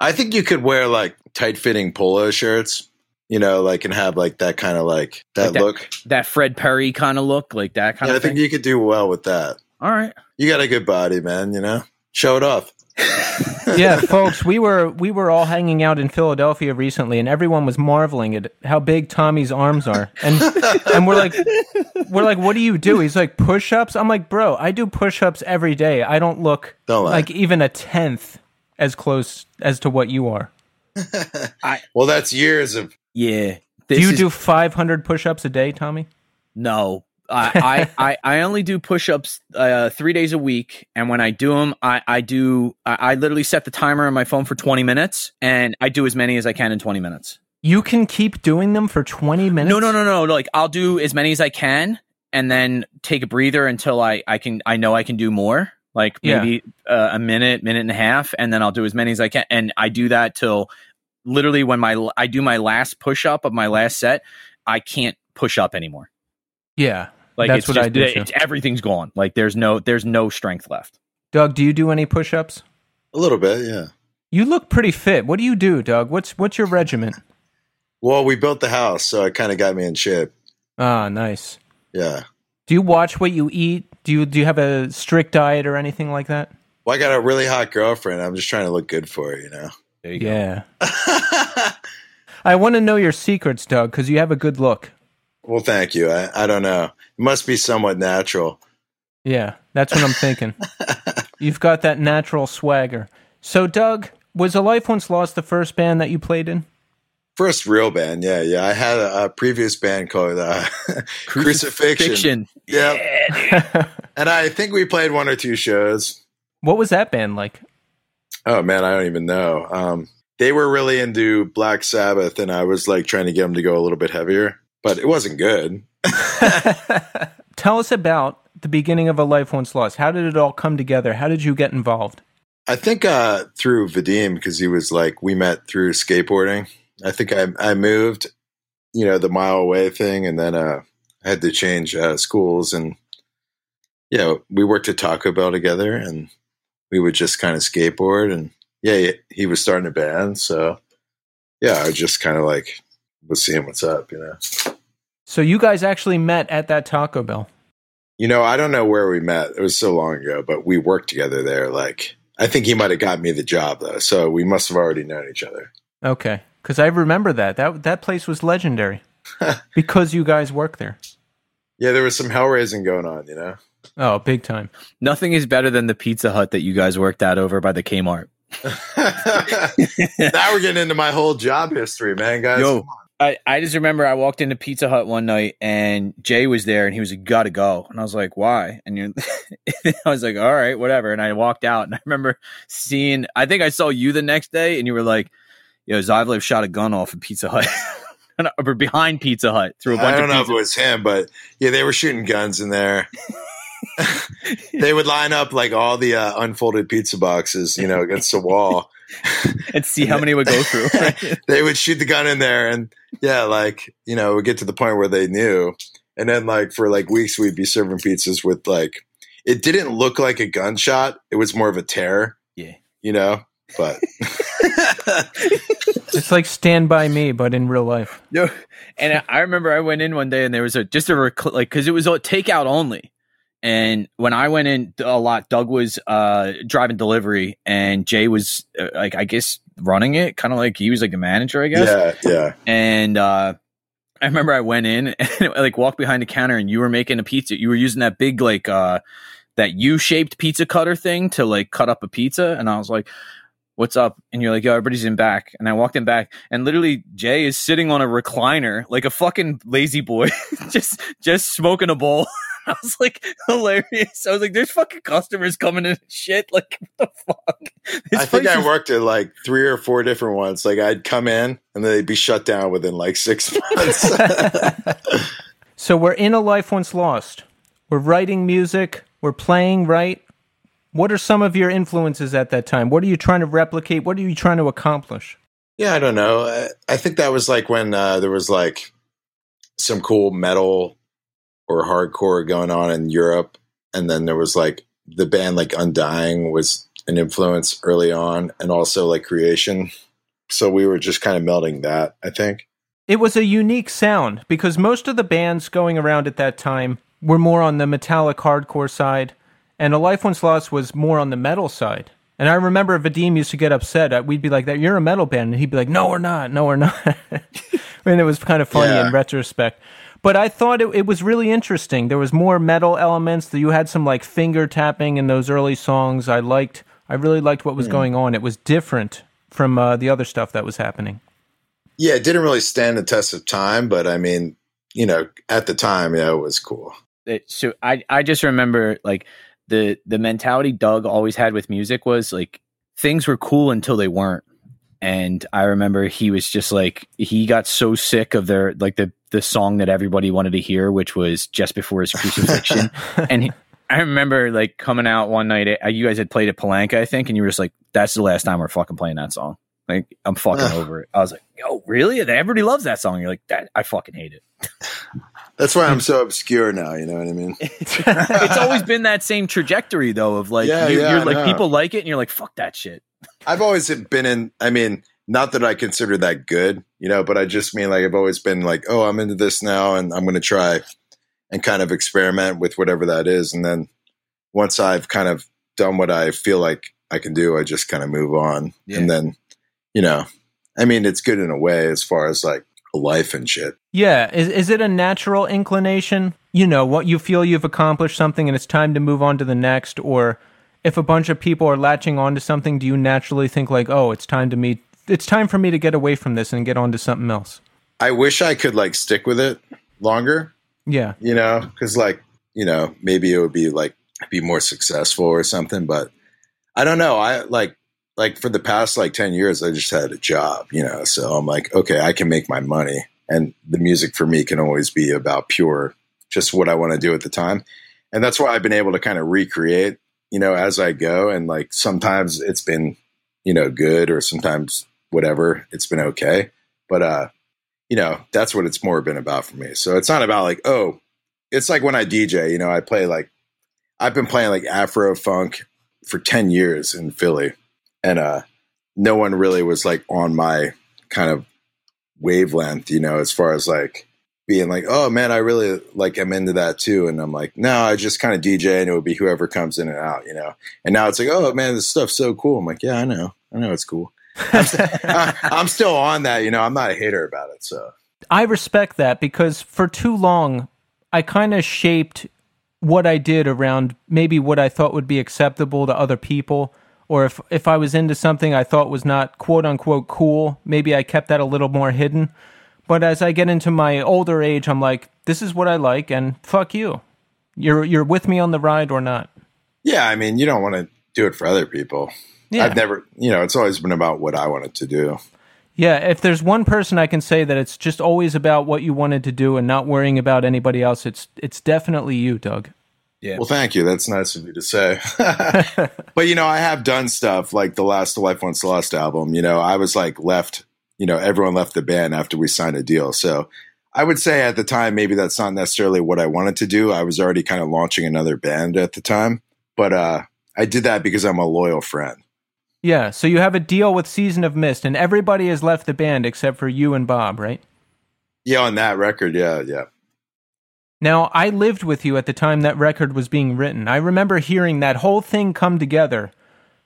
I think you could wear like tight-fitting polo shirts, you know, like and have like that kind of like that, Like that- look. that Fred Perry kind of look, like that kind Yeah, I think thing. you could do well with that. All right. You got a good body, man. You know, show it off. Yeah, folks, we were we were all hanging out in Philadelphia recently, and everyone was marveling at how big Tommy's arms are, and and we're like, we're like, what do you do? He's like push-ups. I'm like, bro, I do push-ups every day. I don't look Don't like even a tenth as close as to what you are. (laughs) I, Well, that's years of. Yeah. Do you is- do 500 push-ups a day, Tommy? No. I, I, I, I only do push ups uh, three days a week. And when I do them, I, I do, I, I literally set the timer on my phone for 20 minutes and I do as many as I can in 20 minutes. You can keep doing them for 20 minutes. No, no, no, no. Like I'll do as many as I can and then take a breather until I, I can, I know I can do more. Like Yeah. maybe uh, a minute, minute and a half. And then I'll do as many as I can. And I do that till literally when my, I do my last push up of my last set, I can't push up anymore. Yeah, Like That's it's what just, I do, It's, too. everything's gone. Like there's no there's no strength left. Doug, do you do any push-ups? A little bit, yeah. You look pretty fit. What do you do, Doug? What's what's your regiment? Well, we built the house, so it kind of got me in shape. Ah, nice. Yeah. Do you watch what you eat? Do you do you have a strict diet or anything like that? Well, I got a really hot girlfriend. I'm just trying to look good for her, you know. There you go. Yeah. (laughs) I want to know your secrets, Doug, because you have a good look. Well, thank you. I, I don't know. It must be somewhat natural. Yeah, that's what I'm thinking. (laughs) You've got that natural swagger. So, Doug, was A Life Once Lost the first band that you played in? First real band, yeah, yeah. I had a, a previous band called uh, (laughs) Crucifixion. Fiction. Yeah, and I think we played one or two shows. what was that band like? Oh man, I don't even know. Um, they were really into Black Sabbath, and I was like trying to get them to go a little bit heavier, but it wasn't good. (laughs) Tell us about the beginning of A Life Once Lost. How did it all come together? How did you get involved? I think uh, through Vadim because he was like we met through skateboarding. I think I I moved, you know, the mile away thing, and then uh, I had to change uh, schools, and you know, we worked at Taco Bell together, and we would just kind of skateboard, and yeah, he, he was starting a band, so yeah, I just kind of like was seeing what's up, you know. So, you guys actually met at that Taco Bell. You know, I don't know where we met. It was so long ago, but we worked together there. Like, I think he might have got me the job though, so we must have already known each other. Okay, because I remember that. That that place was legendary (laughs) because you guys worked there. Yeah, there was some hell raising going on, you know. Oh, big time. Nothing is better than the Pizza Hut that you guys worked at over by the Kmart. (laughs) now we're getting into my whole job history, man, guys. Yo, I, I just remember I walked into Pizza Hut one night and Jay was there and he was like, "Gotta go," and I was like, "Why?" And you, (laughs) I was like, "All right, whatever." And I walked out and I remember seeing. I think I saw you the next day and you were like, "Yo, Zivlev shot a gun off at Pizza Hut." (laughs) or behind Pizza Hut through a bunch I don't of know pizza. if it was him, but yeah, they were shooting guns in there. (laughs) they would line up like all the uh, unfolded pizza boxes, you know, against the wall. (laughs) and see how many would go through. (laughs) (laughs) they would shoot the gun in there, and yeah, like you know, we'd get to the point where they knew, and then like for like weeks, we'd be serving pizzas with like it didn't look like a gunshot; it was more of a tear. Yeah. you know, but It's like Stand By Me, but in real life. No, and I- I remember I went in one day and there was a just a rec- like because it was a takeout only. And when I went in a lot, Doug was uh, driving delivery, and Jay was uh, like, I guess, running it, kind of like he was like the manager, I guess. yeah, yeah, And uh, I remember I went in (laughs) and like walked behind the counter, and you were making a pizza. You were using that big like uh, that U-shaped pizza cutter thing to like cut up a pizza, and I was like, "What's up?" And you're like, "Yo, everybody's in back." And I walked in back, and literally Jay is sitting on a recliner like a fucking lazy boy, (laughs) just just smoking a bowl. (laughs) (laughs) I was like hilarious. I was like, "There's fucking customers coming in and shit." Like, what the fuck? This I think I is- worked at like three or four different ones. Like I'd come in and they'd be shut down within like six (laughs) months. (laughs) So we're in a life once lost. We're writing music. We're playing, right? What are some of your influences at that time? What are you trying to replicate? What are you trying to accomplish? yeah, I don't know. I, I think that was like when uh, there was like some cool metal or hardcore going on in Europe, and then there was like the band like Undying was an influence early on, and also like Creation. So we were just kind of melding that. I think. It was a unique sound because most of the bands going around at that time were more on the metallic hardcore side, and A Life Once Lost was more on the metal side. And I remember Vadim used to get upset. We'd be like, "That you're a metal band," and he'd be like, "No, we're not. No, we're not." (laughs) and it was kind of funny Yeah. in retrospect. But I thought it, it was really interesting. There was more metal elements. You had some like finger tapping in those early songs. I liked. I really liked what was going on. It was different from uh, the other stuff that was happening. Yeah, it didn't really stand the test of time, but I mean, you know, at the time, yeah, it was cool. it, so I I just remember like the the mentality Doug always had with music was like things were cool until they weren't. And I remember he was just like he got so sick of their like the the song that everybody wanted to hear, which was just before his crucifixion. (laughs) and he, I remember like coming out one night. uh, You guys had played at Palanca, I think, and you were just like, "That's the last time we're fucking playing that song." Like I'm fucking Ugh. over it. I was like, "Yo, really? Everybody loves that song." You're like, "That I fucking hate it." That's why I'm so obscure now. You know what I mean? (laughs) it's always been that same trajectory though of like Yeah, you, yeah, you're I like know. people like it and you're like fuck that shit I've always been in. I mean, not that I consider that good, you know, but I just mean like I've always been like, oh, I'm into this now, and I'm going to try and kind of experiment with whatever that is, and then once I've kind of done what I feel like I can do, I just kind of move on, Yeah. and then, you know, I mean, it's good in a way as far as like life and shit. Yeah, is is it a natural inclination? You know, what you feel you've accomplished something and it's time to move on to the next or if a bunch of people are latching onto something, do you naturally think like, "Oh, it's time to meet it's time for me to get away from this and get on to something else." I wish I could like stick with it longer, Yeah. you know, because like you know maybe it would be like be more successful or something. But I don't know. I like like for the past like ten years, I just had a job, you know. So I'm like, okay, I can make my money, and the music for me can always be about pure, just what I want to do at the time, and that's why I've been able to kind of recreate, you know, as I go. And like sometimes it's been, you know, good, or sometimes whatever, it's been okay. But uh, you know, that's what it's more been about for me. So it's not about like, oh, it's like when I DJ, you know, I play like, I've been playing like Afro funk for 10 years in Philly. And uh, no one really was like on my kind of wavelength, you know, as far as like being like, oh man, I really like am into that too. And I'm like, no, I just kind of DJ and it would be whoever comes in and out, you know. And now it's like, oh man, this stuff's so cool. I'm like, yeah, I know. I know it's cool. I'm, st- (laughs) I- I'm still on that, you know. I'm not a hater about it. So I respect that because for too long, I kind of shaped what I did around maybe what I thought would be acceptable to other people. Or if, if I was into something I thought was not quote unquote cool, maybe I kept that a little more hidden. But as I get into my older age, I'm like, this is what I like, and fuck you. You're you're with me on the ride or not? Yeah, I mean, you don't want to do it for other people. Yeah. I've never, you know, it's always been about what I wanted to do. Yeah, if there's one person I can say that it's just always about what you wanted to do and not worrying about anybody else, it's it's definitely you, Doug. Yeah. Well, thank you. That's nice of you to say. (laughs) but you know, I have done stuff like the last Life Once Lost album. You know, I was like left. You know, everyone left the band after we signed a deal. So I would say at the time, maybe that's not necessarily what I wanted to do. I was already kind of launching another band at the time, but uh, I did that because I'm a loyal friend. Yeah, so you have a deal with Season of Mist, and everybody has left the band except for you and Bob, right? Yeah, on that record, yeah, yeah. Now, I lived with you at the time that record was being written. I remember hearing that whole thing come together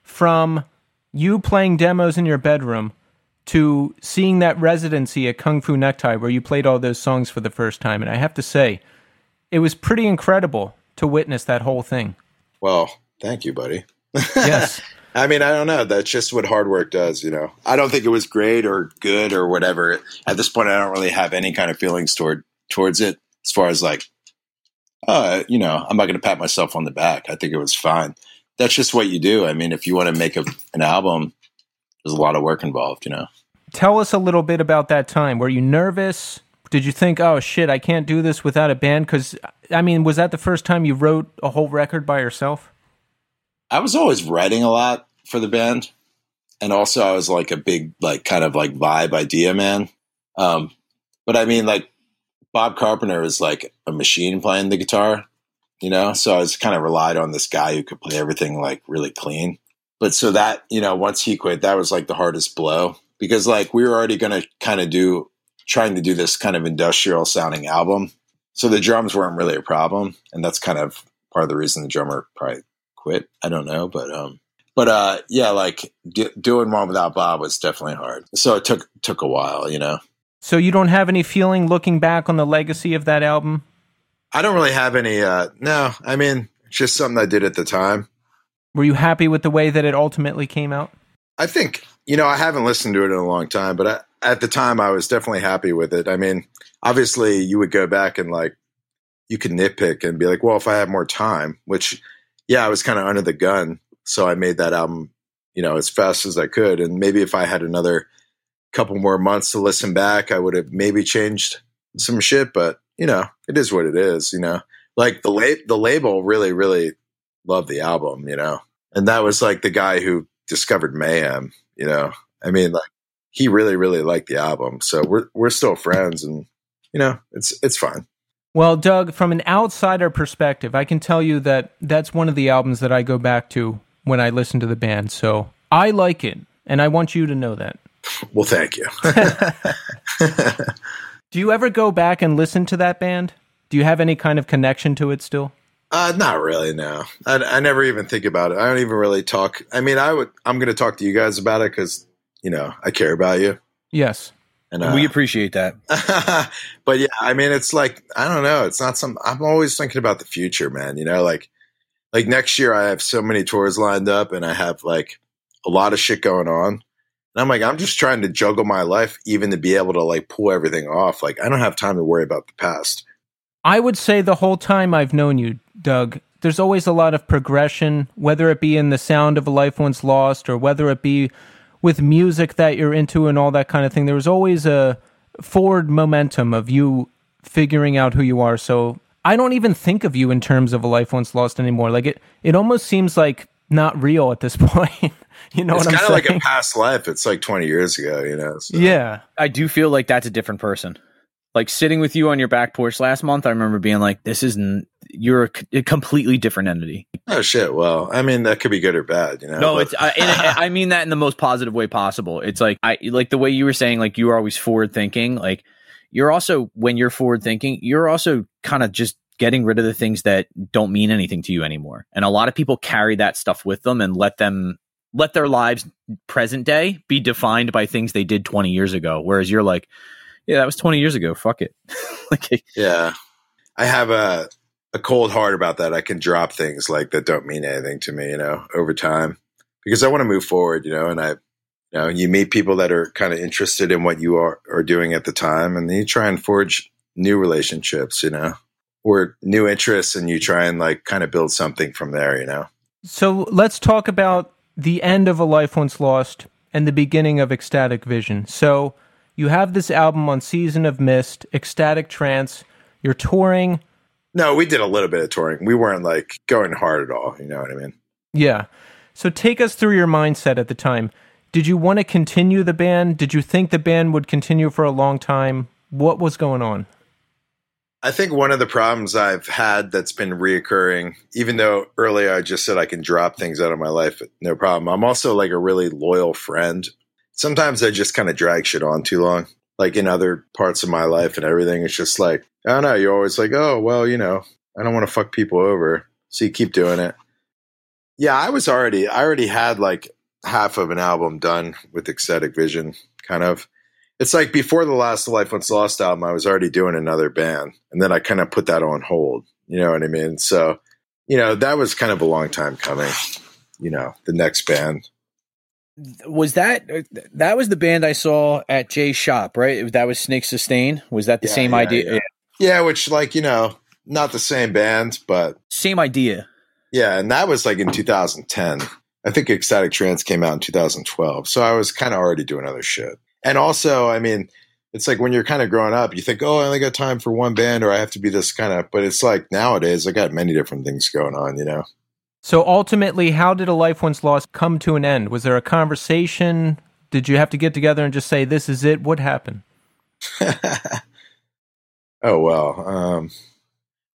from you playing demos in your bedroom to seeing that residency at Kung Fu Necktie where you played all those songs for the first time. And I have to say, it was pretty incredible to witness that whole thing. Well, thank you, buddy. (laughs) Yes. I mean, I don't know. That's just what hard work does, you know. I don't think it was great or good or whatever. At this point, I don't really have any kind of feelings toward towards it. As far as like, uh, you know, I'm not going to pat myself on the back. I think it was fine. That's just what you do. I mean, if you want to make a, an album, there's a lot of work involved, you know. Tell us a little bit about that time. Were you nervous? Did you think, oh shit, I can't do this without a band? Because, I mean, was that the first time you wrote a whole record by yourself? I was always writing a lot for the band, and also I was like a big like kind of like vibe idea man. Um, but I mean, like Bob Carpenter is like a machine playing the guitar, you know. So I was kind of relied on this guy who could play everything like really clean. But so that you know, once he quit, that was like the hardest blow because like we were already going to kind of do trying to do this kind of industrial sounding album. So the drums weren't really a problem, and that's kind of part of the reason the drummer probably quit. I don't know, but um, but uh, yeah, like d- doing one without Bob was definitely hard. So it took took a while, you know. So you don't have any feeling looking back on the legacy of that album? I don't really have any. Uh, no, I mean, it's just something I did at the time. Were you happy with the way that it ultimately came out? I think you know I haven't listened to it in a long time, but I, at the time I was definitely happy with it. I mean, obviously you would go back and like you could nitpick and be like, well, if I had more time, which yeah, I was kind of under the gun, so I made that album, you know, as fast as I could, and maybe if I had another couple more months to listen back, I would have maybe changed some shit. But you know, it is what it is. You know, like the la- the label really really loved the album. You know, and that was like the guy who discovered Mayhem. You know, I mean, like he really really liked the album. So we're we're still friends, and you know, it's it's fine. Well, Doug, from an outsider perspective, I can tell you that that's one of the albums that I go back to when I listen to the band. So I like it, and I want you to know that. Well, thank you. (laughs) (laughs) Do you ever go back and listen to that band? Do you have any kind of connection to it still? Uh, not really. No, I, I never even think about it. I don't even really talk. I mean, I would. I'm going to talk to you guys about it because you know I care about you. Yes. And uh, we appreciate that. (laughs) but yeah, I mean, it's like I don't know. It's not some. I'm always thinking about the future, man. You know, like like next year I have so many tours lined up, and I have like a lot of shit going on. And I'm like, I'm just trying to juggle my life, even to be able to like pull everything off. Like, I don't have time to worry about the past. I would say the whole time I've known you, Doug, there's always a lot of progression, whether it be in the sound of a life once lost or whether it be with music that you're into and all that kind of thing. There was always a forward momentum of you figuring out who you are. So I don't even think of you in terms of a life once lost anymore. Like it, it almost seems like not real at this (laughs) point. you know it's kind of like a past life. It's like 20 years ago, you know. So. yeah. I do feel like that's a different person. Like sitting with you on your back porch last month, I remember being like, "This isn't. You're a, c- a completely different entity." Oh shit. Well, I mean, that could be good or bad, you know. No, but- it's I, and I I mean that in the most positive way possible. It's like I like the way you were saying, like you are always forward thinking. Like you're also when you're forward thinking, you're also kind of just getting rid of the things that don't mean anything to you anymore. And a lot of people carry that stuff with them and let them let their lives present day be defined by things they did 20 years ago. Whereas you're like, yeah, that was 20 years ago. Fuck it. (laughs) like Yeah. I have a a cold heart about that. I can drop things like that don't mean anything to me, you know, over time. Because I want to move forward, you know, and I You know, you meet people that are kind of interested in what you are, are doing at the time, and then you try and forge new relationships, you know, or new interests, and you try and like kind of build something from there, you know. So let's talk about the end of A Life Once Lost and the beginning of Ecstatic Vision. So you have this album on Season of Mist, Ecstatic Trance. You're touring. No, we did a little bit of touring. We weren't like going hard at all. You know what I mean? Yeah. So take us through your mindset at the time. Did you want to continue the band? Did you think the band would continue for a long time? What was going on? I think one of the problems I've had that's been reoccurring, even though earlier I just said I can drop things out of my life, no problem. I'm also like a really loyal friend. Sometimes I just kind of drag shit on too long. Like in other parts of my life and everything, it's just like, I don't know, you're always like, oh, well, you know, I don't want to fuck people over. So you keep doing it. Yeah, I was already, I already had like half of an album done with Ecstatic Vision, kind of it's like before the last Life Once Lost album, I was already doing another band, and then I kind of put that on hold. You know what I mean? So, you know, that was kind of a long time coming. You know, the next band was that uh, that was the band I saw at Jay's shop, right? That was Snake Sustain. Was that the Yeah, same yeah, idea? yeah. yeah, which like you know, not the same band, but Same idea. yeah, and that was like in 2010. I think Ecstatic Trance came out in 2012, so I was kind of already doing other shit. And also, I mean, it's like when you're kind of growing up, you think, oh, I only got time for one band, or I have to be this kind of. But it's like nowadays, I got many different things going on. You know. So ultimately, how did A Life Once Lost come to an end? Was there a conversation? Did you have to get together and just say, this is it? What happened? (laughs) oh well. Um,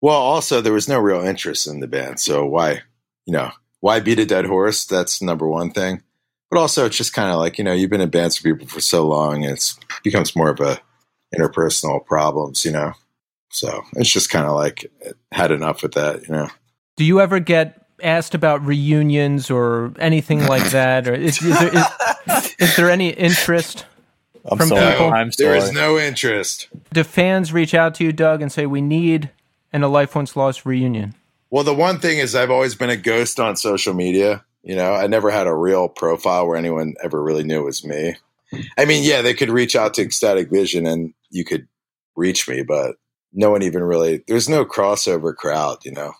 well, also there was no real interest in the band, so why, you know, why beat a dead horse? That's number one thing. But also, it's just kind of like you know, you've been in bands with people for so long, and it becomes more of a interpersonal problems, you know. So it's just kind of like it had enough with that, you know. Do you ever get asked about reunions or anything like (laughs) that? Or is, is, there, is, is there any interest? I'm From sorry. people? I'm sorry. is no interest. Do fans reach out to you, Doug, and say, we need an A Life Once Lost reunion? Well, the one thing is, I've always been a ghost on social media. You know, I never had a real profile where anyone ever really knew it was me. I mean, yeah, they could reach out to Ecstatic Vision and you could reach me, but no one even really, there's no crossover crowd, you know?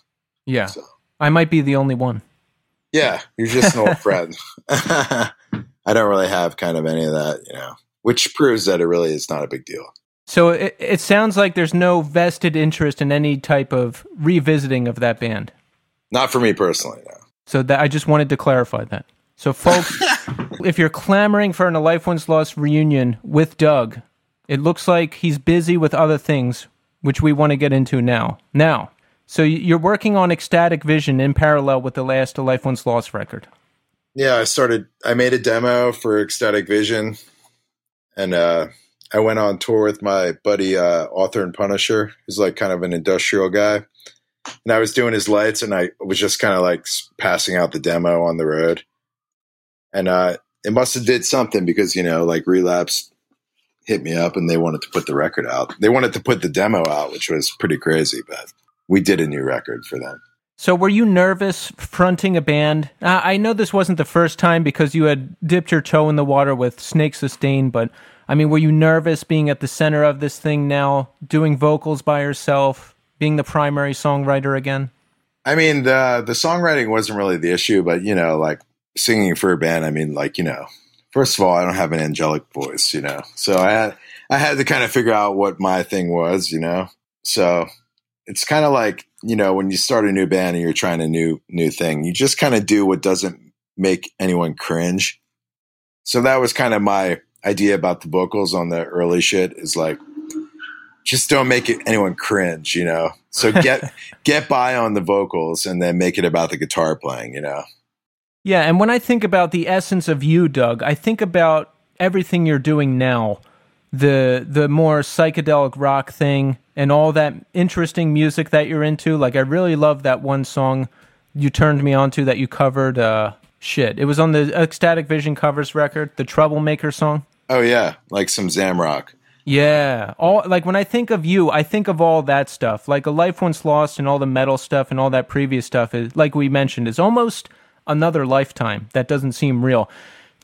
Yeah. So, I might be the only one. yeah, you're just an old (laughs) friend. (laughs) I don't really have kind of any of that, you know, which proves that it really is not a big deal. So it, it sounds like there's no vested interest in any type of revisiting of that band. Not for me personally, no. So that I just wanted to clarify that. So, folks, (laughs) if you're clamoring for an A Life Once Lost reunion with Doug, it looks like he's busy with other things, which we want to get into now. Now, so you're working on Ecstatic Vision in parallel with the last A Life Once Lost record. Yeah, I started. I made a demo for Ecstatic Vision, and uh, I went on tour with my buddy uh, Author and Punisher, who's like kind of an industrial guy. And I was doing his lights, and I was just kind of like passing out the demo on the road. And uh, it must have did something because you know, like Relapse hit me up, and they wanted to put the record out. They wanted to put the demo out, which was pretty crazy, but we did a new record for them. So, were you nervous fronting a band? I know this wasn't the first time because you had dipped your toe in the water with Snake Sustain, but I mean, were you nervous being at the center of this thing now, doing vocals by yourself, being the primary songwriter again? I mean, the the songwriting wasn't really the issue, but you know, like singing for a band. I mean, like you know, first of all, I don't have an angelic voice, you know, so I had I had to kind of figure out what my thing was, you know. So it's kind of like you know when you start a new band and you're trying a new new thing, you just kind of do what doesn't make anyone cringe. So that was kind of my idea about the vocals on the early shit is like just don't make it anyone cringe, you know. So (laughs) get get by on the vocals and then make it about the guitar playing, you know. Yeah, and when I think about the essence of you, Doug, I think about everything you're doing now. The the more psychedelic rock thing and all that interesting music that you're into. Like I really love that one song you turned me on to that you covered uh shit. It was on the Ecstatic Vision covers record, the Troublemaker song. Oh yeah, like some Zamrock. Yeah, all like when I think of you, I think of all that stuff. Like a life once lost, and all the metal stuff, and all that previous stuff is like we mentioned is almost another lifetime that doesn't seem real.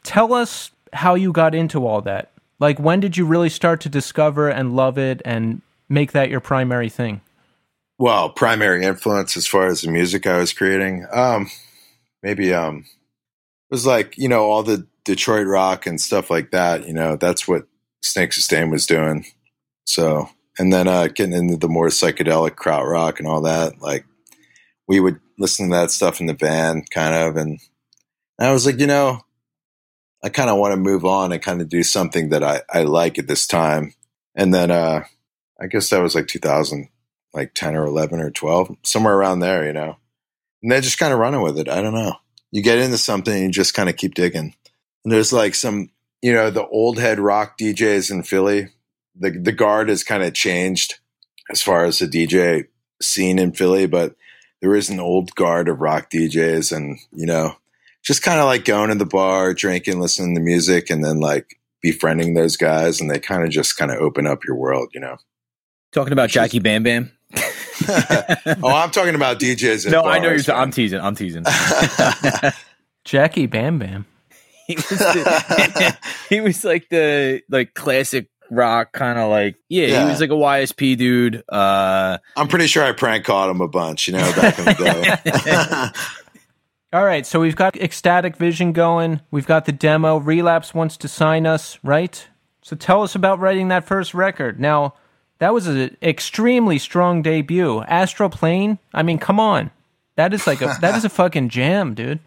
Tell us how you got into all that. Like, when did you really start to discover and love it and make that your primary thing? Well, primary influence as far as the music I was creating, um, maybe um, it was like you know all the Detroit rock and stuff like that. You know, that's what Snake Sustain was doing. So, and then uh, getting into the more psychedelic kraut rock and all that, like we would listen to that stuff in the van, kind of, and I was like, you know, I kind of want to move on and kind of do something that I, I like at this time. And then uh, I guess that was like 2000, like 10 or 11 or 12, somewhere around there, you know. And then just kind of running with it. I don't know. You get into something and you just kind of keep digging. And there's like some, you know, the old head rock DJs in Philly. The the guard has kind of changed as far as the DJ scene in Philly, but there is an old guard of rock DJs, and you know, just kind of like going to the bar, drinking, listening to music, and then like befriending those guys, and they kind of just kind of open up your world, you know. Talking about Jackie Bam Bam. (laughs) oh, I'm talking about DJs. no, bars, I know you're. man. I'm teasing. I'm teasing. (laughs) (laughs) Jackie Bam Bam. (laughs) he was the, (laughs) he was like the like classic rock kind of like yeah, Yeah. he was like a YSP dude. Uh I'm pretty sure I prank called him a bunch, you know, back in the day. (laughs) All right, so we've got Ecstatic Vision going. We've got the demo. Relapse wants to sign us, right? So tell us about writing that first record. Now, that was an extremely strong debut. Astral Plane. I mean, come on, that is like a that is a fucking jam, dude.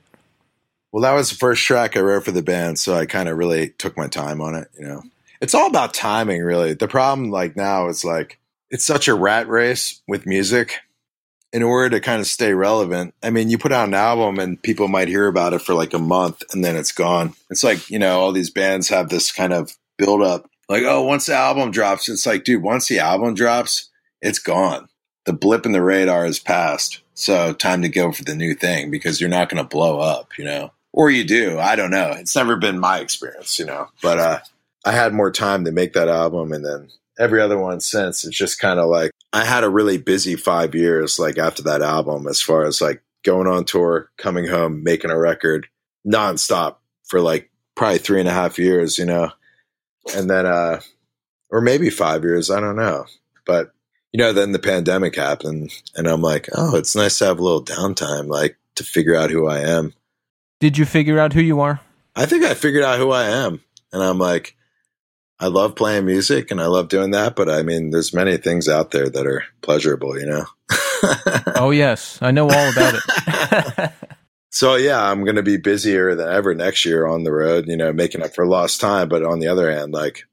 Well, that was the first track I wrote for the band, so I kind of really took my time on it. You know, it's all about timing, really. The problem, like now, is like it's such a rat race with music. In order to kind of stay relevant, I mean, you put out an album and people might hear about it for like a month and then it's gone. It's like you know, all these bands have this kind of build up. Like, oh, once the album drops, it's like, dude, once the album drops, it's gone. The blip in the radar is past. So time to go for the new thing because you're not going to blow up, you know or you do. I don't know. It's never been my experience, you know. But uh, I had more time to make that album, and then every other one since. It's just kind of like I had a really busy five years, like after that album, as far as like going on tour, coming home, making a record nonstop for like probably three and a half years, you know, and then uh, or maybe five years. I don't know, but you know, then the pandemic happened, and I'm like, oh, it's nice to have a little downtime, like to figure out who I am. Did you figure out who you are? I think I figured out who I am. And I'm like, I love playing music and I love doing that. But I mean, there's many things out there that are pleasurable, you know? (laughs) Oh yes, I know all about it. (laughs) (laughs) so yeah, I'm going to be busier than ever next year on the road, you know, making up for lost time. But on the other hand, like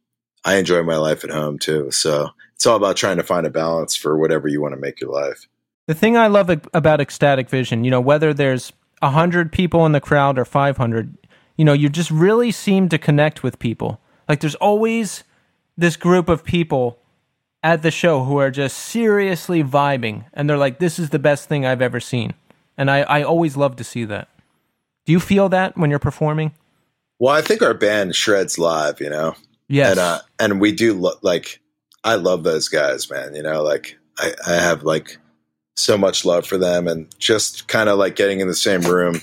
I enjoy my life at home too. So it's all about trying to find a balance for whatever you want to make your life. The thing I love about ecstatic vision, you know, whether there's a hundred people in the crowd or five hundred, you know, you just really seem to connect with people. Like there's always this group of people at the show who are just seriously vibing, and they're like, "This is the best thing I've ever seen," and I, I always love to see that. Do you feel that when you're performing? Well, I think our band shreds live, you know. Yes. and uh, and we do lo- like I love those guys, man. You know, like I, I have like so much love for them, and just kind of like getting in the same room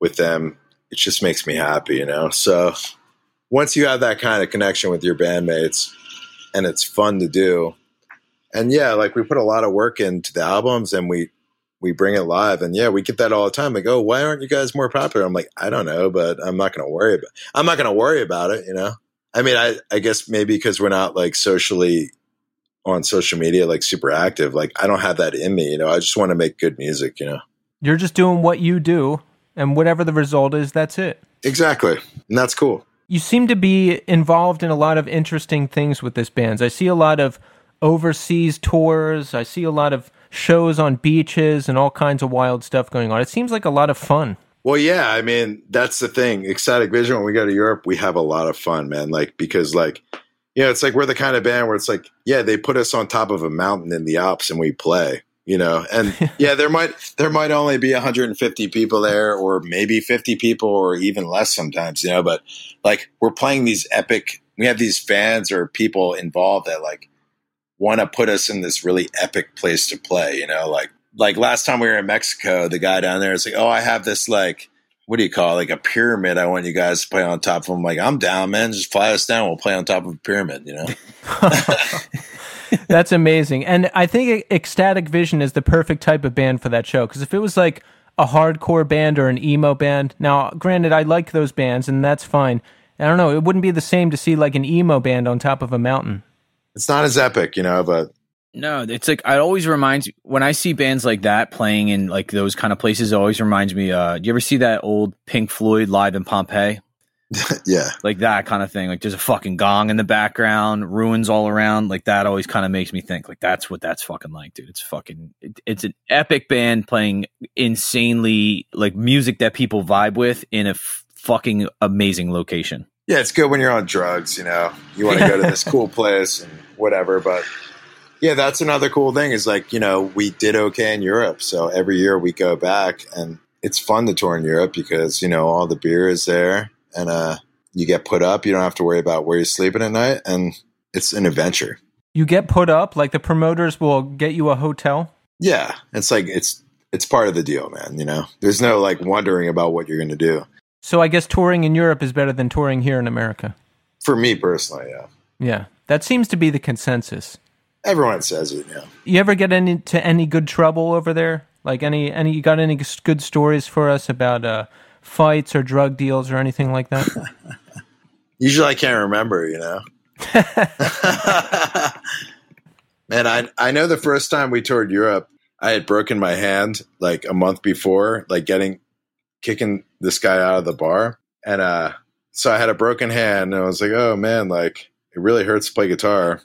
with them, it just makes me happy, you know. So once you have that kind of connection with your bandmates, and it's fun to do, and yeah, like we put a lot of work into the albums, and we we bring it live, and yeah, we get that all the time. Like, oh, why aren't you guys more popular? I'm like, I don't know, but I'm not to worry about. I'm not to worry about it, you know. I mean, I, I guess maybe because we're not like socially on social media, like super active, like I don't have that in me, you know. I just want to make good music, you know. You're just doing what you do, and whatever the result is, that's it. Exactly. And that's cool. You seem to be involved in a lot of interesting things with this band. I see a lot of overseas tours. I see a lot of shows on beaches and all kinds of wild stuff going on. It seems like a lot of fun. Well, yeah, I mean, that's the thing. Ecstatic Vision, when we go to Europe, we have a lot of fun, man. Like, because, like, you know, it's like we're the kind of band where it's like, yeah, they put us on top of a mountain in the Alps and we play, you know, and (laughs) yeah, there might there might only be 150 people there, or maybe 50 people, or even less sometimes, you know. But like, we're playing these epic. We have these fans or people involved that like want to put us in this really epic place to play, you know, like like last time we were in Mexico, the guy down there is like, "Oh, I have this like what do you call it? like a pyramid. I want you guys to play on top of. I'm like, I'm down, man. Just fly us down. We'll play on top of a pyramid. You know. (laughs) (laughs) That's amazing. And I think Ecstatic Vision is the perfect type of band for that show. Because if it was like a hardcore band or an emo band, now, granted, I like those bands and that's fine. I don't know. It wouldn't be the same to see like an emo band on top of a mountain. It's not as epic, you know, but. No, it's like it always reminds when I see bands like that playing in like those kind of places. It always reminds me. Uh, do you ever see that old Pink Floyd live in Pompeii? (laughs) yeah. Like that kind of thing. Like there's a fucking gong in the background, ruins all around. Like that always kind of makes me think like that's what that's fucking like, dude. It's fucking it, it's an epic band playing insanely like music that people vibe with in a f- fucking amazing location. Yeah, it's good when you're on drugs, you know. You want to go to this (laughs) cool place and whatever, but yeah, that's another cool thing is like, you know, we did okay in Europe. So every year we go back and it's fun to tour in Europe because, you know, all the beer is there and uh, you get put up. You don't have to worry about where you're sleeping at night, and it's an adventure. You get put up, like the promoters will get you a hotel. Yeah, it's like it's it's part of the deal, man. You know, there's no like wondering about what you're going to do. So I guess touring in Europe is better than touring here in America. For me personally, yeah. Yeah, that seems to be the consensus. Everyone says it, yeah. You ever get into any good trouble over there? Like any any you got any good stories for us about uh fights or drug deals or anything like that? (laughs) Usually I can't remember, you know. (laughs) Man, I I know the first time we toured Europe, I had broken my hand like a month before, like getting kicking this guy out of the bar. And uh so I had a broken hand and I was like, "Oh man, like it really hurts to play guitar,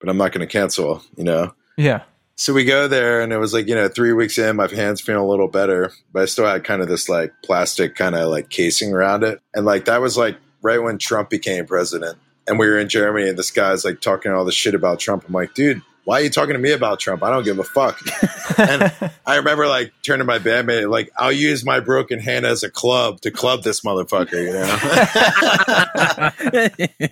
but I'm not going to cancel, you know." Yeah. So we go there, and it was like you know three weeks in, my hands feeling a little better, but I still had kind of this like plastic kind of like casing around it, and like that was like right when Trump became president, and we were in Germany, and this guy's like talking all this shit about Trump. I'm like, dude, why are you talking to me about Trump? I don't give a fuck. and I remember like turning to my bandmate, like, I'll use my broken hand as a club to club this motherfucker, you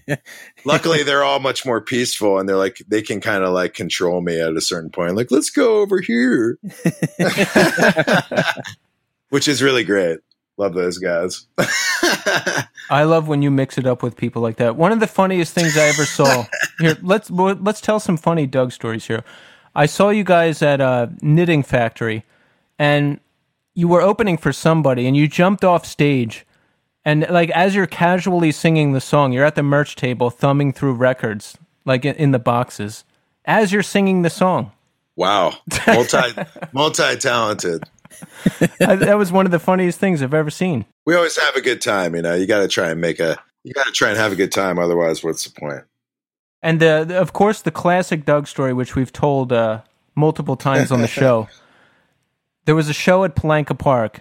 know? (laughs) Luckily, they're all much more peaceful and they're like, they can kind of like control me at a certain point. Like, let's go over here. (laughs) Which is really great. Love those guys. (laughs) I love when you mix it up with people like that. One of the funniest things I ever saw. here, let's let's tell some funny Doug stories here. I saw you guys at a knitting factory, and you were opening for somebody, and you jumped off stage, and like as you're casually singing the song, you're at the merch table thumbing through records, like in the boxes, as you're singing the song. Wow, (laughs) multi multi talented. That was one of the funniest things I've ever seen. We always have a good time, you know. You got to try and make a, you got to try and have a good time. Otherwise, what's the point? And of course, the classic Doug story, which we've told uh, multiple times on the (laughs) show. there was a show at Palanca Park.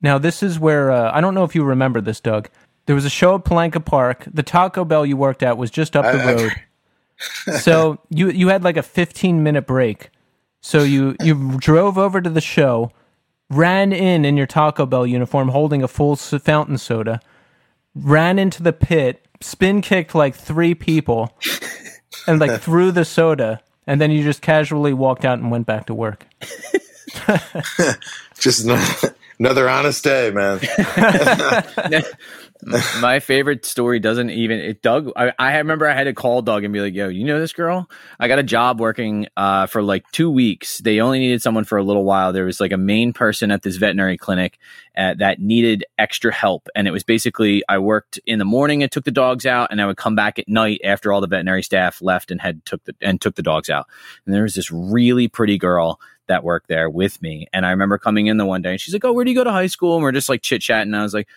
Now, this is where uh, I don't know if you remember this, Doug. There was a show at Palanca Park. The Taco Bell you worked at was just up the I, road. (laughs) so you you had like a 15 minute break. So you you drove over to the show ran in in your Taco Bell uniform holding a full fountain soda, ran into the pit, spin kicked like three people, and like (laughs) threw the soda, and then you just casually walked out and went back to work. (laughs) just another honest day, man. (laughs) my favorite story doesn't even it Doug I, I remember I had to call Doug and be like, yo, you know this girl? I got a job working uh, for like two weeks. They only needed someone for a little while. There was like a main person at this veterinary clinic uh, that needed extra help. And it was basically I worked in the morning and took the dogs out, and I would come back at night after all the veterinary staff left and had took the and took the dogs out. And there was this really pretty girl that worked there with me. And I remember coming in the one day and she's like, Oh, where do you go to high school? And we're just like chit chatting. And I was like,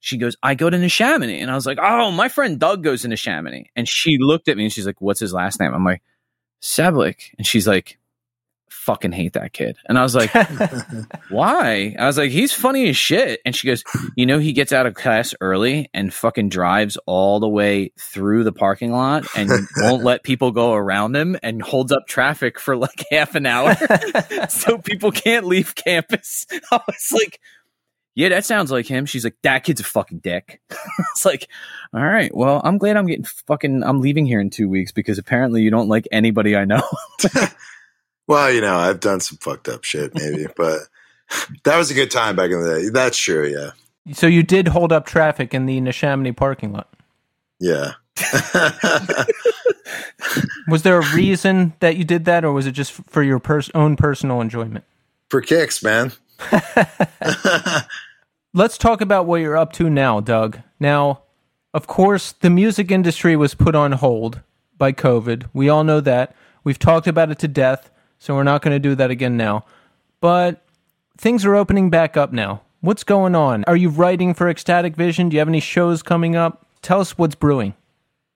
she goes, I go to Neshaminy. And I was like, oh, my friend Doug goes to Neshaminy. And she looked at me and she's like, what's his last name? I'm like, Sabolick. And she's like, fucking hate that kid. And I was like, (laughs) why? I was like, he's funny as shit. And she goes, you know, he gets out of class early and fucking drives all the way through the parking lot and (laughs) won't let people go around him and holds up traffic for like (laughs) half an hour so people can't leave campus. I was like, yeah, that sounds like him. She's like, that kid's a fucking dick. it's like, all right, well, I'm glad I'm getting fucking, I'm leaving here in two weeks because apparently you don't like anybody I know. Well, you know, I've done some fucked up shit maybe, (laughs) but that was a good time back in the day. That's true. Yeah. So you did hold up traffic in the Neshaminy parking lot. Yeah. (laughs) Was there a reason that you did that, or was it just for your pers- own personal enjoyment? For kicks, man. (laughs) Let's talk about what you're up to now, Doug. Now, of course, the music industry was put on hold by COVID. We all know that. We've talked about it to death, so we're not going to do that again now. But things are opening back up now. What's going on? Are you writing for Ecstatic Vision? Do you have any shows coming up? Tell us what's brewing.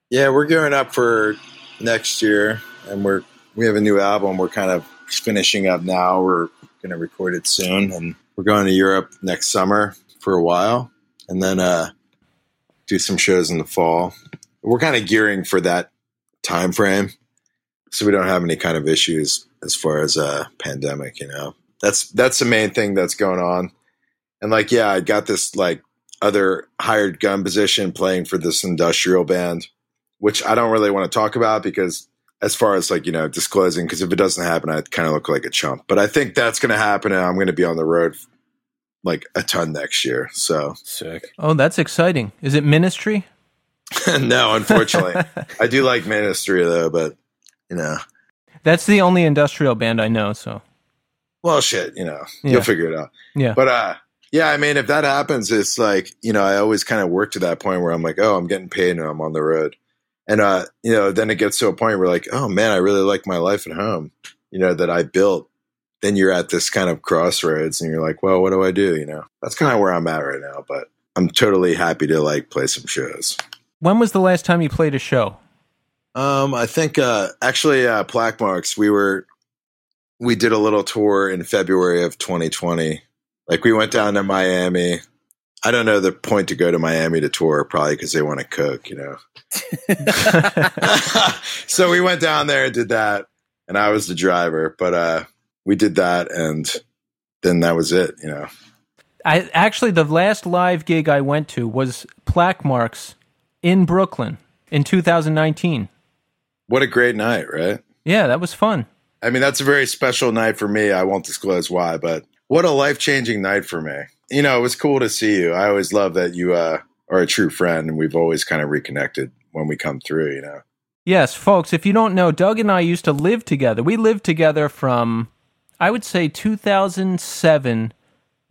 Yeah, we're gearing up for next year, and we're we have a new album. We're kind of finishing up now. We're going to record it soon, and we're going to Europe next summer for a while, and then uh, do some shows in the fall. We're kind of gearing for that time frame, so we don't have any kind of issues as far as a uh, pandemic. You know, that's that's the main thing that's going on. And like, yeah, I got this like other hired gun position playing for this industrial band, which I don't really want to talk about because as far as like, you know, disclosing, because if it doesn't happen, I kind of look like a chump. But I think that's going to happen and I'm going to be on the road like a ton next year. So sick. Oh, that's exciting. Is it ministry? (laughs) no, unfortunately. (laughs) I do like ministry though, but you know. That's the only industrial band I know, so. Well, shit, you know, yeah. you'll figure it out. Yeah. But uh yeah, I mean, if that happens, it's like, you know, I always kind of work to that point where I'm like, oh, I'm getting paid and I'm on the road. And, uh, you know, then it gets to a point where like, oh man, I really like my life at home, you know, that I built. Then you're at this kind of crossroads and you're like, well, what do I do? You know, that's kind of where I'm at right now, but I'm totally happy to like play some shows. When was the last time you played a show? Um, I think, uh, actually, uh, Plaque Marks, we were, we did a little tour in February of 2020 like we went down to Miami. I don't know the point to go to Miami to tour, probably because they want to cook, you know. (laughs) (laughs) so we went down there and did that, and I was the driver. But uh, we did that, and then that was it, you know. I actually the last live gig I went to was Plaque Marks in Brooklyn in 2019. What a great night, right? Yeah, that was fun. I mean, that's a very special night for me. I won't disclose why, but what a life changing night for me. You know, it was cool to see you. I always love that you uh, are a true friend, and we've always kind of reconnected when we come through. You know. Yes, folks. If you don't know, Doug and I used to live together. We lived together from, I would say, 2007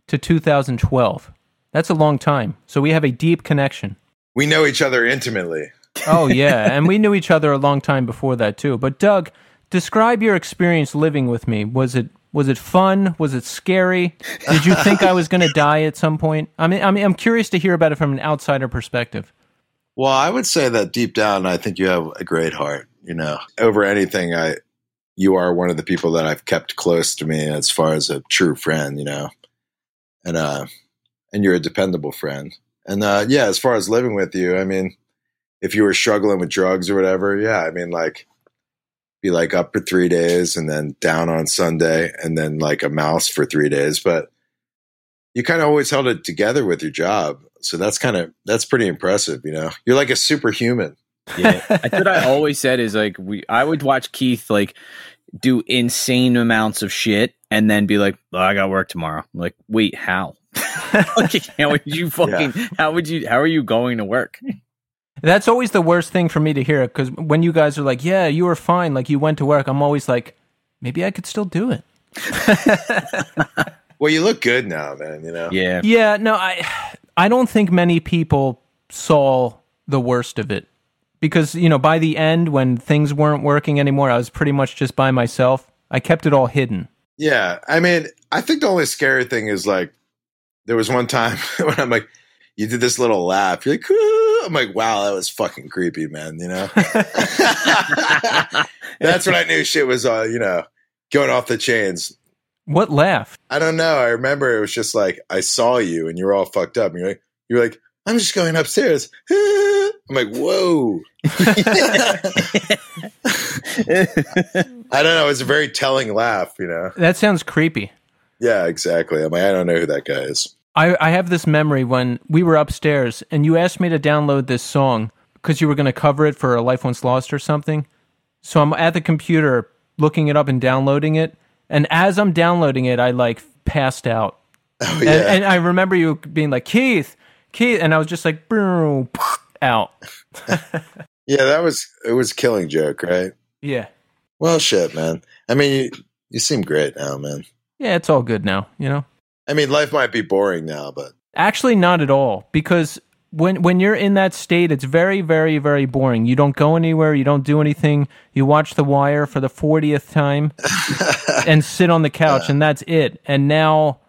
to 2012. That's a long time. So we have a deep connection. We know each other intimately. (laughs) oh yeah, and we knew each other a long time before that too. But Doug, describe your experience living with me. Was it was it fun? Was it scary? Did you think I was going to die at some point? I mean, I mean, I'm curious to hear about it from an outsider perspective. Well, I would say that deep down, I think you have a great heart. You know, over anything, I you are one of the people that I've kept close to me as far as a true friend. You know, and uh, and you're a dependable friend. And uh, yeah, as far as living with you, I mean, if you were struggling with drugs or whatever, yeah, I mean, like be like up for three days and then down on Sunday and then like a mouse for three days. But you kind of always held it together with your job. So that's kind of, that's pretty impressive. You know, you're like a superhuman. Yeah. That's what I always said is like, we, I would watch Keith like do insane amounts of shit and then be like, oh, I got work tomorrow. I'm like, wait, how? (laughs) like, how would you fucking, yeah. how would you, how are you going to work? That's always the worst thing for me to hear because when you guys are like, "Yeah, you were fine," like you went to work, I'm always like, maybe I could still do it. (laughs) well, you look good now, man. You know. Yeah. Yeah. No, I, I don't think many people saw the worst of it because you know by the end when things weren't working anymore, I was pretty much just by myself. I kept it all hidden. Yeah, I mean, I think the only scary thing is like there was one time (laughs) when I'm like, you did this little laugh. You're like. I'm like, wow, that was fucking creepy, man. You know, (laughs) (laughs) that's when I knew shit was, uh, you know, going off the chains. What laugh? I don't know. I remember it was just like I saw you and you were all fucked up. And you're like, you're like, I'm just going upstairs. (laughs) I'm like, whoa. I don't know. It's a very telling laugh, you know. That sounds creepy. Yeah, exactly. I'm like, I don't know who that guy is. I, I have this memory when we were upstairs and you asked me to download this song because you were going to cover it for a Life Once Lost or something. So I'm at the computer looking it up and downloading it. And as I'm downloading it, I like passed out. Oh And, yeah. and I remember you being like, Keith, Keith. And I was just like, boom, (laughs) out. (laughs) yeah, that was it was a killing joke, right? Yeah. Well, shit, man. I mean, you, you seem great now, man. Yeah, it's all good now, you know? I mean, life might be boring now, but Actually, not at all, because when when you're in that state, it's very, very, very boring. You don't go anywhere. You don't do anything. You watch The Wire for the fortieth time (laughs) and sit on the couch, and that's it. And now,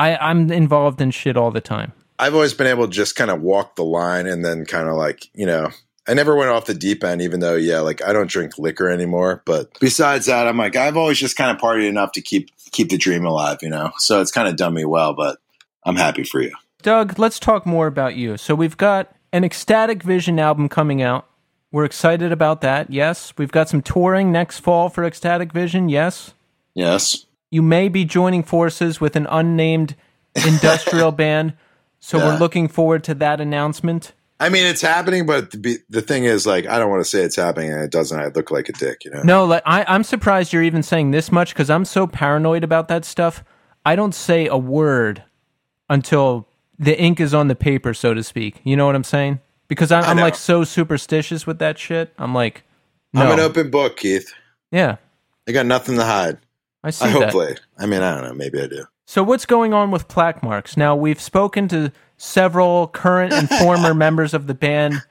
I I'm involved in shit all the time. I've always been able to just kind of walk the line and then kind of like, you know, I never went off the deep end, even though, yeah, like I don't drink liquor anymore. But besides that, I'm like, I've always just kind of partied enough to keep keep the dream alive, you know. So it's kind of done me well, but I'm happy for you. Doug, let's talk more about you. So we've got an Ecstatic Vision album coming out. We're excited about that. Yes, we've got some touring next fall for Ecstatic Vision. Yes. Yes. you may be joining forces with an unnamed (laughs) industrial band. So Yeah. we're looking forward to that announcement. I mean, it's happening, but the, the thing is, like, I don't want to say it's happening and it doesn't. I look like a dick, you know? No, like I, I'm surprised you're even saying this much because I'm so paranoid about that stuff. I don't say a word until the ink is on the paper, so to speak. You know what I'm saying? Because I'm, I I'm like so superstitious with that shit. I'm like, no, I'm an open book, Keith. yeah, I got nothing to hide. I see I that. hopefully. I mean, I don't know. Maybe I do. So what's going on with Black Marks? Now we've spoken to several current and former (laughs) members of the band.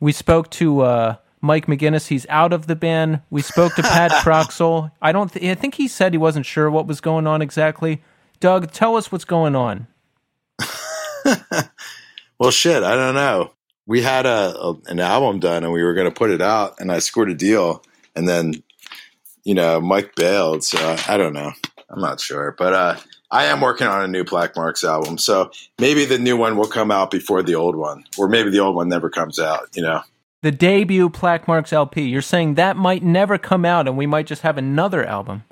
We spoke to uh, Mike McGinnis. He's out of the band. We spoke to Pat (laughs) Croxall. I don't. Th- I think he said he wasn't sure what was going on exactly. Doug, tell us what's going on. (laughs) Well, shit, I don't know. We had a, a an album done and we were going to put it out, and I scored a deal, and then you know Mike bailed, so I, I don't know. I'm not sure, but uh, I am working on a new Black Marks album, so maybe the new one will come out before the old one, or maybe the old one never comes out. You know, The debut Black Marks LP. You're saying that might never come out, and we might just have another album.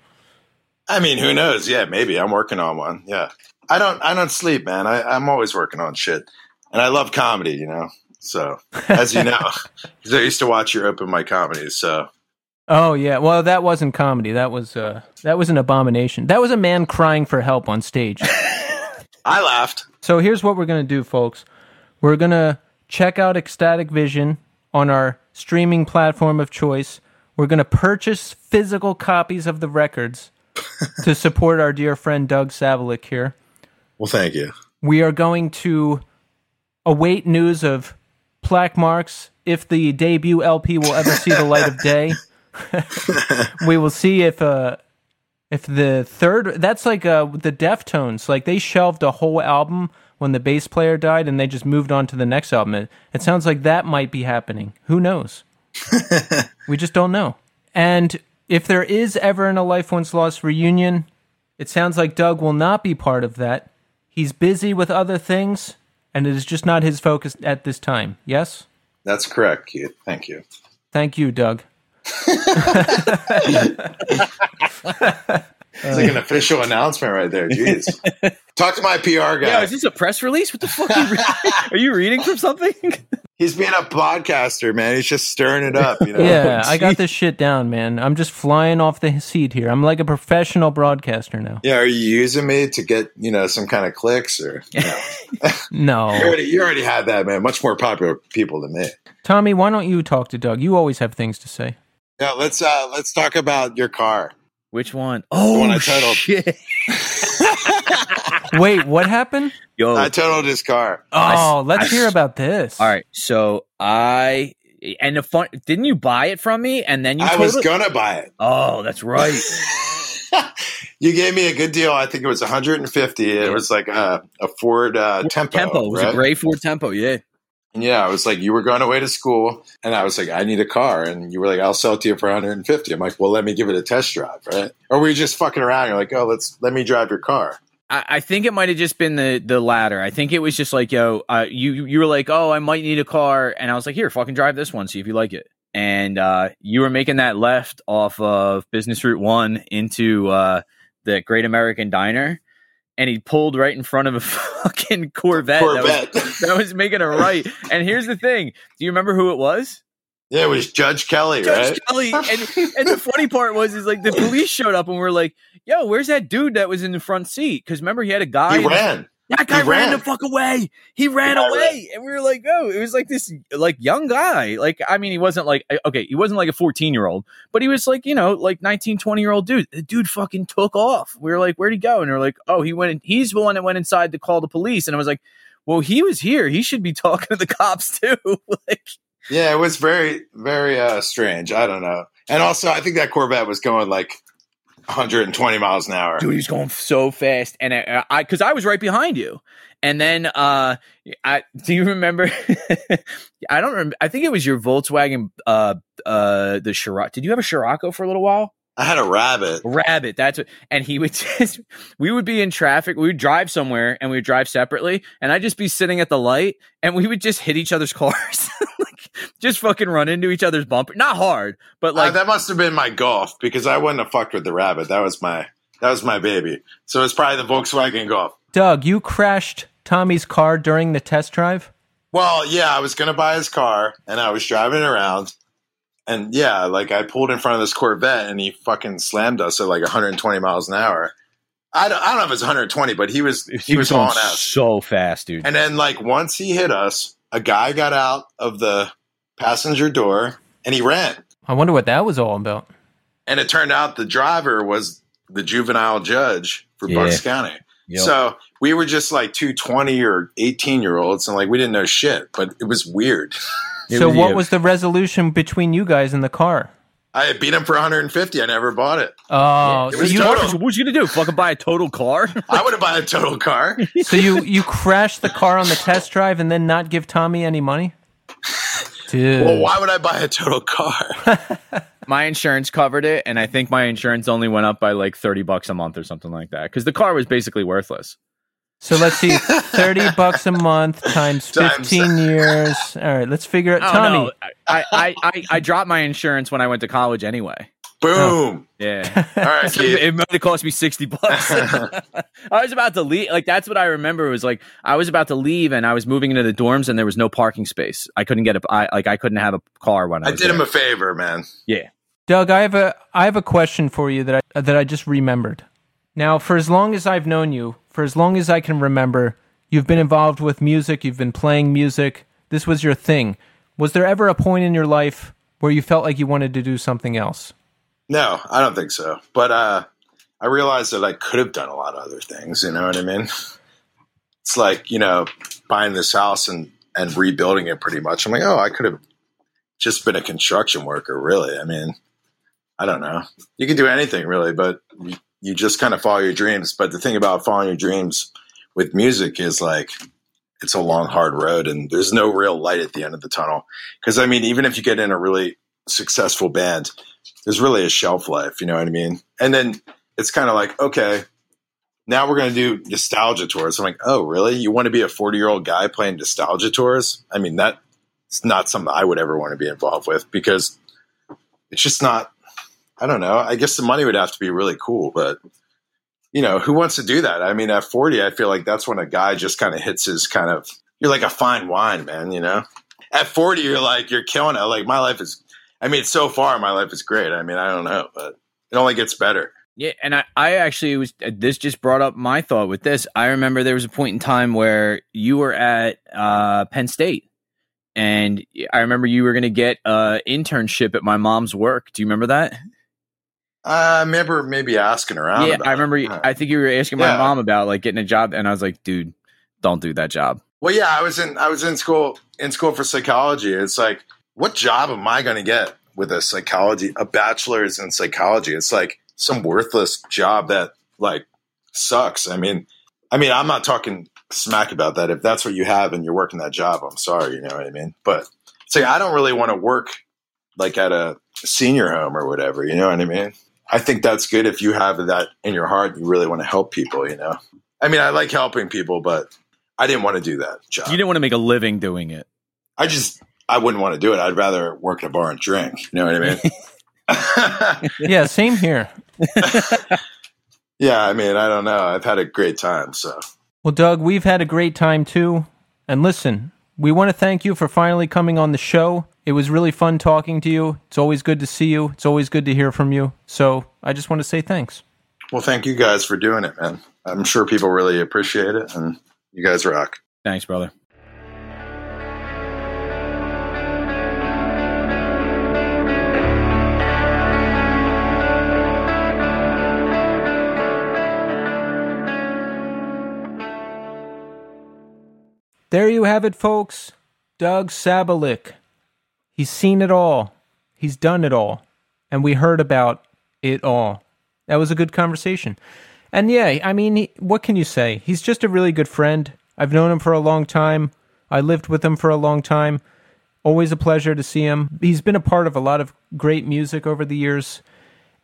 I mean, who knows? Yeah, maybe I'm working on one. Yeah, I don't I don't sleep, man. I, I'm always working on shit, and I love comedy. You know, so as you know, 'cause (laughs) I used to watch your open mic comedies, so. Oh yeah. Well, that wasn't comedy. That was uh, that was an abomination. That was a man crying for help on stage. (laughs) I laughed. So here's what we're going to do, folks. We're going to check out Ecstatic Vision on our streaming platform of choice. We're going to purchase physical copies of the records (laughs) to support our dear friend Doug Sabolick here. Well, thank you. We are going to await news of Black Marks if the debut LP will ever see the light of day. (laughs) (laughs) we will see if uh if the third that's like uh the Deftones like they shelved a whole album when the bass player died and they just moved on to the next album. It, it sounds like that might be happening. Who knows? (laughs) we just don't know. And if there is ever an A Life Once Lost reunion, it sounds like Doug will not be part of that. He's busy with other things, and it is just not his focus at this time. Yes? That's correct, Keith. Thank you. Thank you, Doug. It's like an official announcement right there. Jeez. Talk to my PR guy. Yeah, is this a press release? What the fuck are you, re- (laughs) are you reading from something? (laughs) He's being a podcaster, man. He's just stirring it up. You know? Yeah, I got this shit down, man. I'm just flying off the seat here. I'm like a professional broadcaster now. Yeah. Are you using me to get you know some kind of clicks or? You, know? (laughs) you, No. already, you already had that, man. Much more popular people than me. Tommy, why don't you talk to Doug? You always have things to say. Yeah. Let's uh let's talk about your car. Which one? Oh, one I titled. shit. (laughs) Wait, what happened? Yo, I totaled his car. Oh, let's I- hear about this. all right. So I and the fun. Didn't you buy it from me and then you? I was totaled- gonna buy it. Oh, that's right. (laughs) you gave me a good deal. I think it was 150. It was like a, a Ford uh, Tempo. Tempo it was right? a gray Ford Tempo. Yeah. Yeah, I was like, you were going away to school, and I was like, I need a car, and you were like, I'll sell it to you for 150. I'm like, well, let me give it a test drive, right? Or were you just fucking around? You're like, oh, let's let me drive your car. I, I think it might have just been the the latter. I think it was just like, yo, uh, you you were like, oh, I might need a car, and I was like, here, fucking drive this one, see if you like it. And uh, you were making that left off of Business Route One into uh, the Great American Diner, and he pulled right in front of a (laughs) fucking Corvette. that was- (laughs) that was making a right. And here's the thing: Do you remember who it was? Yeah, it was Judge Kelly, Judge right? Kelly. (laughs) And, and the funny part was, is like the police showed up and we're like, yo, where's that dude that was in the front seat? Because remember, he had a guy. He ran. That guy ran. ran. the fuck away. He ran guy away. And we were like, oh, it was like this like young guy. Like, I mean, he wasn't like, eh, okay, he wasn't like a 14 year old, but he was like, you know, like 19, 20 year old dude. The dude fucking took off. We were like, where'd he go? And they're like, oh, he went, in, he's the one that went inside to call the police. And I was like, well, he was here. He should be (laughs) talking to the cops too. (laughs) like, Yeah, it was very, very uh, strange. I don't know. And also, I think that Corvette was going like 120 miles an hour. dude, he's going so fast. And I, I, cause I was right behind you. And then, uh, I, do you remember? (laughs) I don't remember. I think it was your Volkswagen, uh, uh, the Scirocco. Did you have a Scirocco for a little while? I had a rabbit. Rabbit. That's what, and he would (laughs) just, we would be in traffic. We would drive somewhere and we would drive separately. And I'd just be sitting at the light and we would just hit each other's (laughs) cars. Like, (laughs) just fucking run into each other's bumper. Not hard, but Like like, that must have been my golf because I wouldn't have fucked with the rabbit. That was my that was my baby. So it's probably the Volkswagen Golf. Doug, you crashed Tommy's car during the test drive? Well, yeah, I was gonna buy his car and I was driving around, and yeah, like I pulled in front of this Corvette and he fucking slammed us at like 120 miles an hour. I don't, I don't know if it's 120, but he was he, was going hauling so fast, dude. And then like once he hit us, a guy got out of the passenger door and he ran. I wonder what that was all about. And it turned out the driver was the juvenile judge for Yeah. Bucks County. Yep. So we were just like two 20 or 18 year olds and like we didn't know shit, but it was weird. It so, was- what yeah. was the resolution between you guys in the car? I beat him for 150. I never bought it. Oh, it so was you total. What was you gonna do? Fucking buy a total car? (laughs) I would have bought a total car. (laughs) so you you crashed the car on the test drive and then not give Tommy any money? (laughs) Dude. Well, why would I buy a total car? my insurance covered it, and I think my insurance only went up by like thirty bucks a month or something like that because the car was basically worthless. So let's see, thirty (laughs) bucks a month times Times- fifteen years. All right, let's figure it out. Oh, Tommy, no. I, I, I, I dropped my insurance when I went to college anyway. Boom. Oh. Yeah. (laughs) All right, So Keith. it might have cost me 60 bucks. (laughs) I was about to leave. Like, that's what I remember was like, I was about to leave and I was moving into the dorms and there was no parking space. I couldn't get a, I, like, I couldn't have a car when I I was did him a favor, man. yeah. Doug, I have a I have a question for you that I that I just remembered. Now, for as long as I've known you, for as long as I can remember, you've been involved with music. You've been playing music. This was your thing. Was there ever a point in your life where you felt like you wanted to do something else? No, I don't think so. But uh, I realized that I could have done a lot of other things. You know what I mean? (laughs) It's like you know buying this house and and rebuilding it pretty much. I'm like, oh, I could have just been a construction worker. Really? I mean, I don't know. You can do anything really, but you, just kind of follow your dreams. But the thing about following your dreams with music is like it's a long, hard road, and there's no real light at the end of the tunnel. Because I mean, even if you get in a really successful band, there's really a shelf life. You know what I mean? And then it's kind of like, okay, now we're going to do nostalgia tours. I'm like, oh, really? You want to be a 40 year old guy playing nostalgia tours? I mean, that's not something I would ever want to be involved with because it's just not. I don't know. I guess the money would have to be really cool, but you know, who wants to do that? I mean, at 40, I feel like that's when a guy just kind of hits his kind of, you're like a fine wine, man, you know? At 40, you're like, you're killing it. Like, my life is, I mean, so far, my life is great. I mean, I don't know, but it only gets better. Yeah, and I, I actually was. This just brought up my thought with this. I remember there was a point in time where you were at uh, Penn State, and I remember you were going to get an internship at my mom's work. Do you remember that? I remember maybe asking around. yeah, I remember. it. I think you were asking my Yeah. mom about like getting a job, and I was like, "Dude, don't do that job." Well, yeah, I was in I was in school in school for psychology. It's like, what job am I going to get with a psychology, a bachelor's in psychology? It's like some worthless job that like sucks. I mean, I mean, I'm not talking smack about that. If that's what you have and you're working that job, I'm sorry. You know what I mean? But say I don't really want to work like at a senior home or whatever. You know what I mean? I think that's good if you have that in your heart. You really want to help people. You know. I mean, I like helping people, but I didn't want to do that job. You didn't want to make a living doing it. I just I wouldn't want to do it. I'd rather work in a bar and drink. You know what I mean? (laughs) (laughs) Yeah, same here. (laughs) yeah, I mean, I don't know. I've had a great time. So Well, Doug, we've had a great time too. And listen, we want to thank you for finally coming on the show. It was really fun talking to you. It's always good to see you. It's always good to hear from you. So I just want to say thanks. Well, thank you guys for doing it, man. I'm sure people really appreciate it, and you guys rock. Thanks, brother. There you have it, folks. Doug Sabolick. He's seen it all. He's done it all. And we heard about it all. That was a good conversation. And yeah, I mean, he, what can you say? He's just a really good friend. I've known him for a long time. I lived with him for a long time. Always a pleasure to see him. He's been a part of a lot of great music over the years.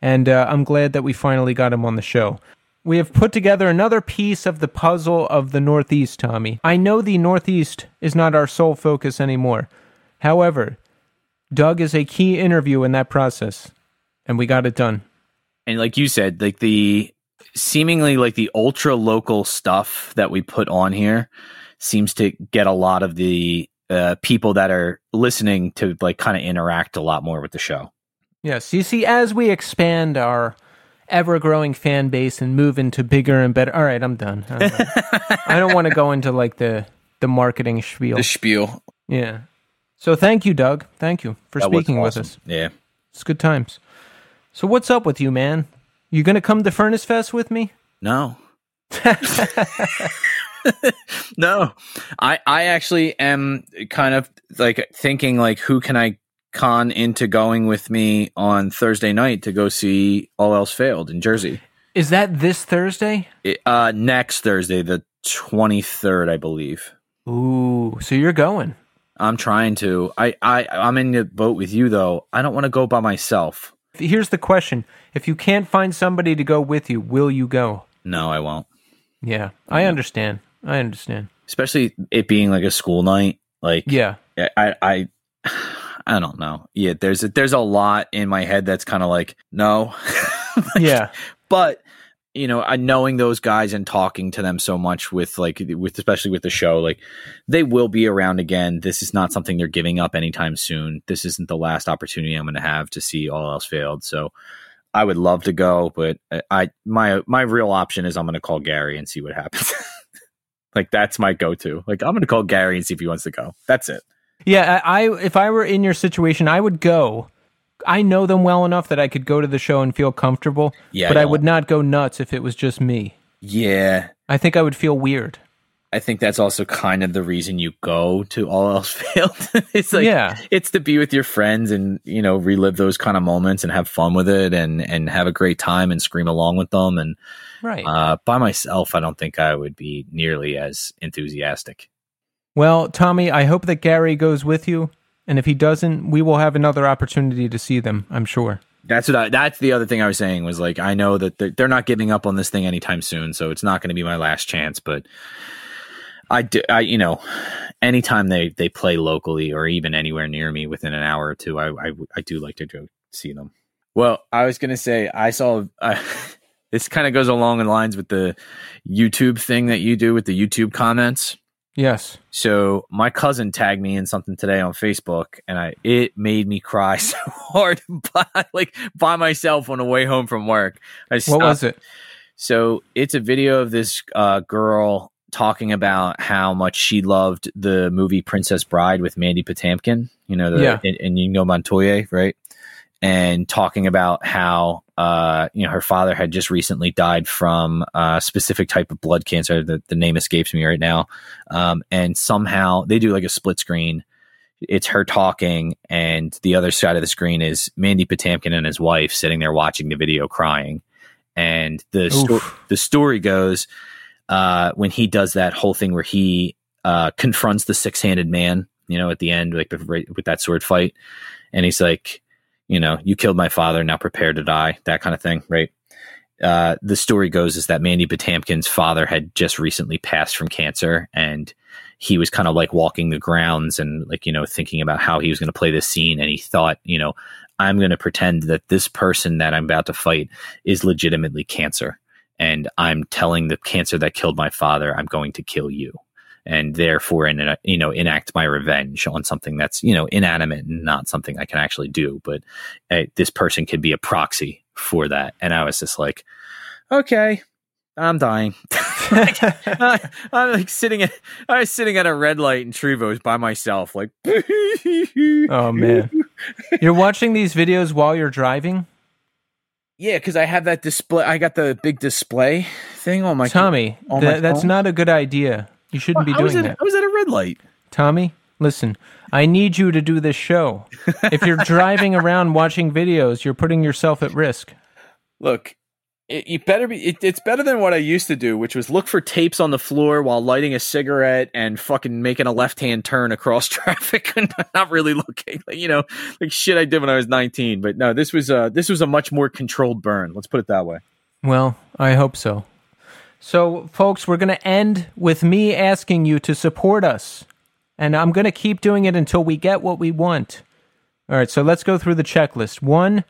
And uh, I'm glad that we finally got him on the show we have put together another piece of the puzzle of the Northeast, Tommy. I know the Northeast is not our sole focus anymore. However, Doug is a key interview in that process, and we got it done. And like you said, like the seemingly like the ultra local stuff that we put on here seems to get a lot of the uh, people that are listening to like kind of interact a lot more with the show. Yes, you see, as we expand our ever growing fan base and move into bigger and better. All right, I'm done. I'm done. (laughs) I don't want to go into like the the marketing spiel. The spiel. Yeah. So thank you, Doug. Thank you for That speaking with us. Yeah. It's good times. So what's up with you, man? You gonna come to Furnace Fest with me? No. (laughs) no. I I actually am kind of like thinking like who can I con into going with me on Thursday night to go see All Else Failed in Jersey. Is that this Thursday? It, uh next Thursday the 23rd, I believe. Ooh, so you're going. I'm trying to. I I I'm in the boat with you though. I don't want to go by myself. Here's the question: If you can't find somebody to go with you, will you go? No, I won't. Yeah, I understand. I understand. Especially it being like a school night. Like Yeah, I I (sighs) I don't know. Yeah, there's a, there's a lot in my head that's kind of like no. (laughs) Like, yeah, but you know, I knowing those guys and talking to them so much with like with especially with the show, like they will be around again. This is not something they're giving up anytime soon. This isn't the last opportunity I'm going to have to see all else failed. So I would love to go, but I, I my my real option is I'm going to call Gary and see what happens. (laughs) like that's my go to. Like I'm going to call Gary and see if he wants to go. That's it. yeah. I if I were in your situation, I would go. I know them well enough that I could go to the show and feel comfortable. Yeah, but I I, would not go nuts if it was just me. Yeah, I think I would feel weird. I think that's also kind of the reason you go to All Else (laughs) Failed. it's like Yeah. it's to be with your friends and you know relive those kind of moments and have fun with it and and have a great time and scream along with them. And Right. uh, by myself, I don't think I would be nearly as enthusiastic. Well, Tommy, I hope that Gary goes with you, and if he doesn't, we will have another opportunity to see them. I'm sure. That's what I, that's the other thing I was saying was like I know that they're, they're not giving up on this thing anytime soon, so it's not going to be my last chance. But I do, I you know, anytime they they play locally or even anywhere near me within an hour or two, I I, I do like to go see them. Well, I was going to say I saw. (laughs) This kind of goes along in lines with the YouTube thing that you do with the YouTube comments. Yes. So my cousin tagged me in something today on Facebook, and I it made me cry (laughs) so hard, by, like by myself on the way home from work. I What was it? So it's a video of this uh, girl talking about how much she loved the movie Princess Bride with Mandy Patinkin. You know, the, Yeah. and, and you know Montoya, right? And talking about how uh, you know her father had just recently died from a specific type of blood cancer. The, the name escapes me right now. Um, and somehow they do like a split screen. It's her talking, and the other side of the screen is Mandy Patinkin and his wife sitting there watching the video, crying. And the sto- the story goes uh, when he does that whole thing where he uh, confronts the six handed man, you know, at the end, like with that sword fight, and he's like, you know, you killed my father, now prepare to die, that kind of thing, right? Uh, the story goes is that Mandy Patinkin's father had just recently passed from cancer, and he was kind of like walking the grounds and like you know thinking about how he was going to play this scene, and he thought, you know, I'm going to pretend that this person that I'm about to fight is legitimately cancer, and I'm telling the cancer that killed my father, I'm going to kill you. And therefore, in, you know, enact my revenge on something that's you know inanimate and not something I can actually do. But uh, this person could be a proxy for that, and I was just like, okay, I'm dying. (laughs) like, I, am like sitting at I was sitting at a red light in Trevose by myself, like. (laughs) oh man, you're watching these videos while you're driving. Yeah, because I have that display. I got the big display thing on my Tommy. on th- my that's not a good idea. You shouldn't Well, be I doing at, that. I was at a red light. Tommy, listen. I need you to do this show. if you're (laughs) driving around watching videos, you're putting yourself at risk. Look, it, you better be. It, it's better than what I used to do, which was look for tapes on the floor while lighting a cigarette and fucking making a left hand turn across (laughs) traffic and not really looking. Like, you know, like shit I did when I was nineteen. But no, this was a, this was a much more controlled burn. Let's put it that way. Well, I hope so. So, folks, we're going to end with me asking you to support us. And I'm going to keep doing it until we get what we want. All right, so let's go through the checklist. One,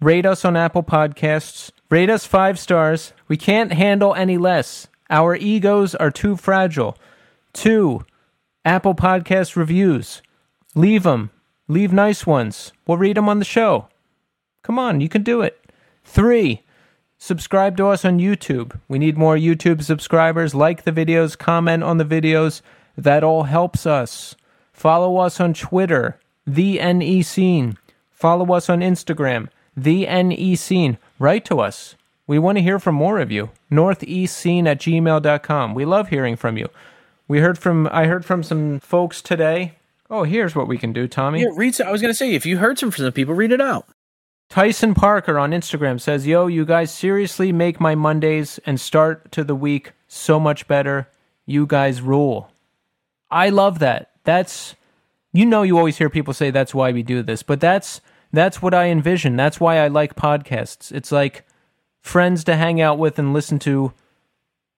rate us on Apple Podcasts. Rate us five stars. We can't handle any less. Our egos are too fragile. Two, Apple Podcast reviews. Leave them. Leave nice ones. We'll read them on the show. Come on, you can do it. Three, subscribe to us on YouTube. We need more YouTube subscribers. Like the videos, comment on the videos. That all helps us. Follow us on Twitter, the NE Scene. Follow us on Instagram, the NE Scene. Write to us. We want to hear from more of you. Northeastscene at gmail.com. We love hearing from you. We heard from I heard from some folks today. Oh, here's what we can do, Tommy. Yeah, read. I was gonna say if you heard some from some people, read it out. Tyson Parker on Instagram says, Yo, you guys seriously make my Mondays and start to the week so much better. You guys rule. I love that. That's, you know, you always hear people say that's why we do this, but that's, that's what I envision. That's why I like podcasts. It's like friends to hang out with and listen to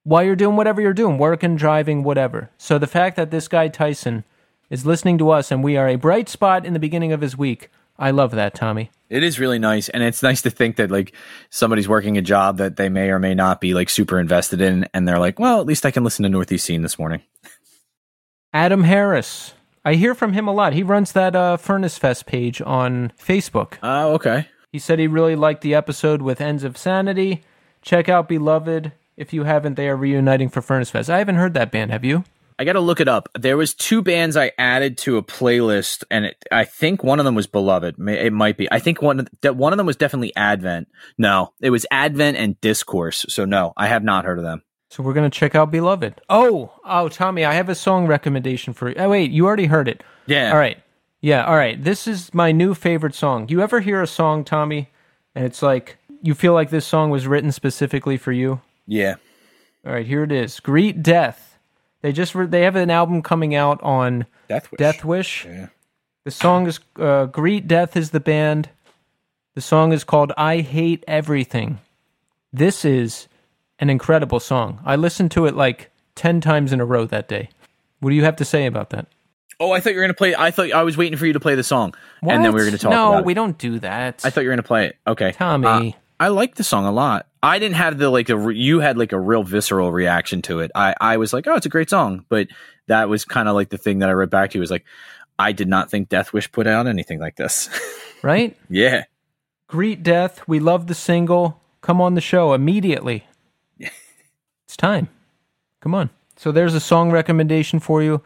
while you're doing whatever you're doing, working, driving, whatever. So the fact that this guy, Tyson, is listening to us and we are a bright spot in the beginning of his week, I love that, Tommy. It is really nice, and it's nice to think that like somebody's working a job that they may or may not be like super invested in, and they're like, well, at least I can listen to Northeast Scene this morning. Adam Harris. I hear from him a lot. He runs that uh, Furnace Fest page on Facebook. Oh, okay. He said he really liked the episode with Ends of Sanity. Check out Beloved. If you haven't, they are reuniting for Furnace Fest. I haven't heard that band. Have you? I got to look it up. There was two bands I added to a playlist, and it, I think one of them was Beloved. It might be. I think one that one of them was definitely Advent. No, it was Advent and Discourse. So no, I have not heard of them. So we're gonna check out Beloved. Oh, oh, Tommy, I have a song recommendation for you. Oh, wait, you already heard it. Yeah. All right. Yeah. All right. This is my new favorite song. You ever hear a song, Tommy, and it's like you feel like this song was written specifically for you? Yeah. All right. Here it is. Greet Death. They just re- they have an album coming out on Death Wish. Death Wish. Yeah. The song is uh, Greet Death is the band. The song is called I Hate Everything. This is an incredible song. I listened to it like 10 times in a row that day. What do you have to say about that? Oh, I thought you were gonna play. I thought I was waiting for you to play the song, and then we were gonna talk. No, about it. we don't do that. I thought you were gonna play it. Okay, Tommy. Uh, I like the song a lot. I didn't have the like a you had like a real visceral reaction to it. I I was like, oh, it's a great song, but that was kind of like the thing that I read back to you was like, I did not think Death Wish put out anything like this. (laughs) right? yeah, Greet Death. We love the single. Come on the show immediately. (laughs) it's time. Come on. So there's a song recommendation for you.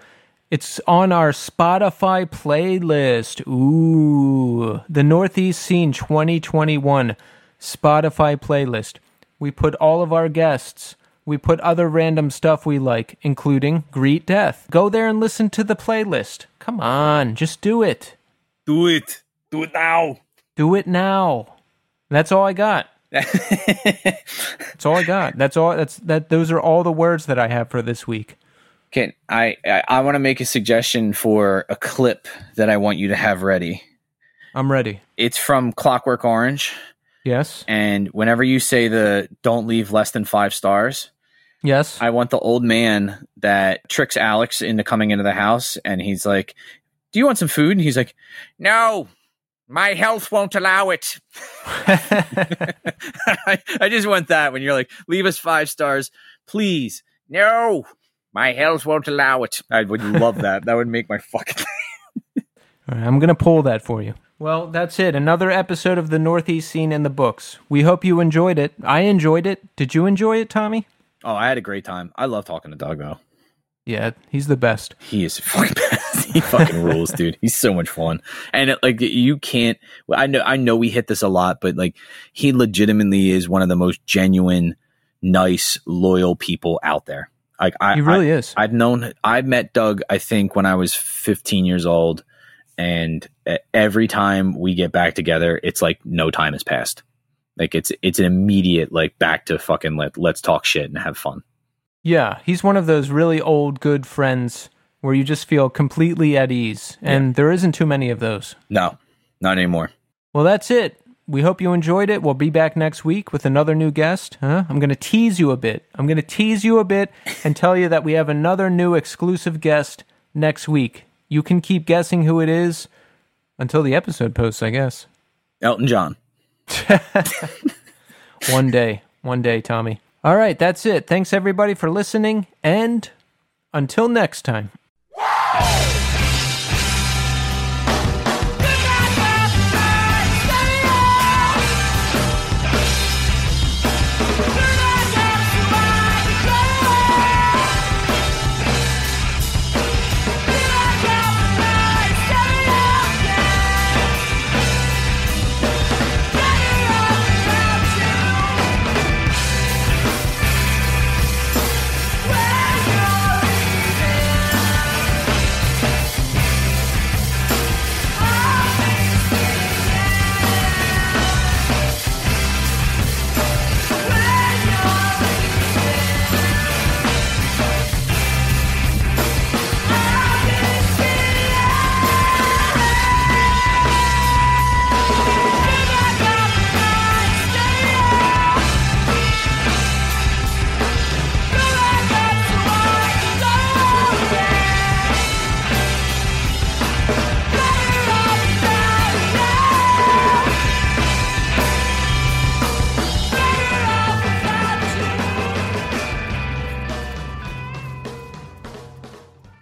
It's on our Spotify playlist. Ooh, the Northeast Scene 2021 Spotify playlist. We put all of our guests. We put other random stuff we like, including Greet Death. Go there and listen to the playlist. Come on, just do it. do it, do it now. Do it now. That's all I got. (laughs) That's all I got. That's all. That's that. Those are all the words that I have for this week. Can I? I, I want to make a suggestion for a clip that I want you to have ready. I'm ready. It's from Clockwork Orange, Yes. and whenever you say the "Don't leave less than five stars," Yes. I want the old man that tricks Alex into coming into the house, and he's like, "Do you want some food?" And he's like, "No, my health won't allow it." (laughs) I, I just want that when you're like, "Leave us five stars, please." No, My health won't allow it. I would love that. That would make my fucking. (laughs) All right, I'm going to pull that for you. Well, that's it. Another episode of the Northeast Scene in the books. We hope you enjoyed it. I enjoyed it. Did you enjoy it, Tommy? Oh, I had a great time. I love talking to Doug though. Yeah, he's the best. He is (laughs) fucking best. he fucking rules, dude. He's so much fun. And it, like you can't I know I know we hit this a lot, but like he legitimately is one of the most genuine, nice, loyal people out there. Like I He really I, is. I've known I've met Doug I think when I was 15 years old and uh, every time we get back together, it's like no time has passed. Like it's it's an immediate like back to fucking let let's talk shit and have fun. Yeah, he's one of those really old, good friends where you just feel completely at ease. And there isn't too many of those. No, not anymore. Well, that's it. We hope you enjoyed it. We'll be back next week with another new guest. Huh? I'm going to tease you a bit. I'm going to tease you a bit and tell you that we have another new exclusive guest next week. You can keep guessing who it is until the episode posts, I guess. Elton John. (laughs) One day. One day, Tommy. All right, that's it. Thanks everybody for listening and until next time.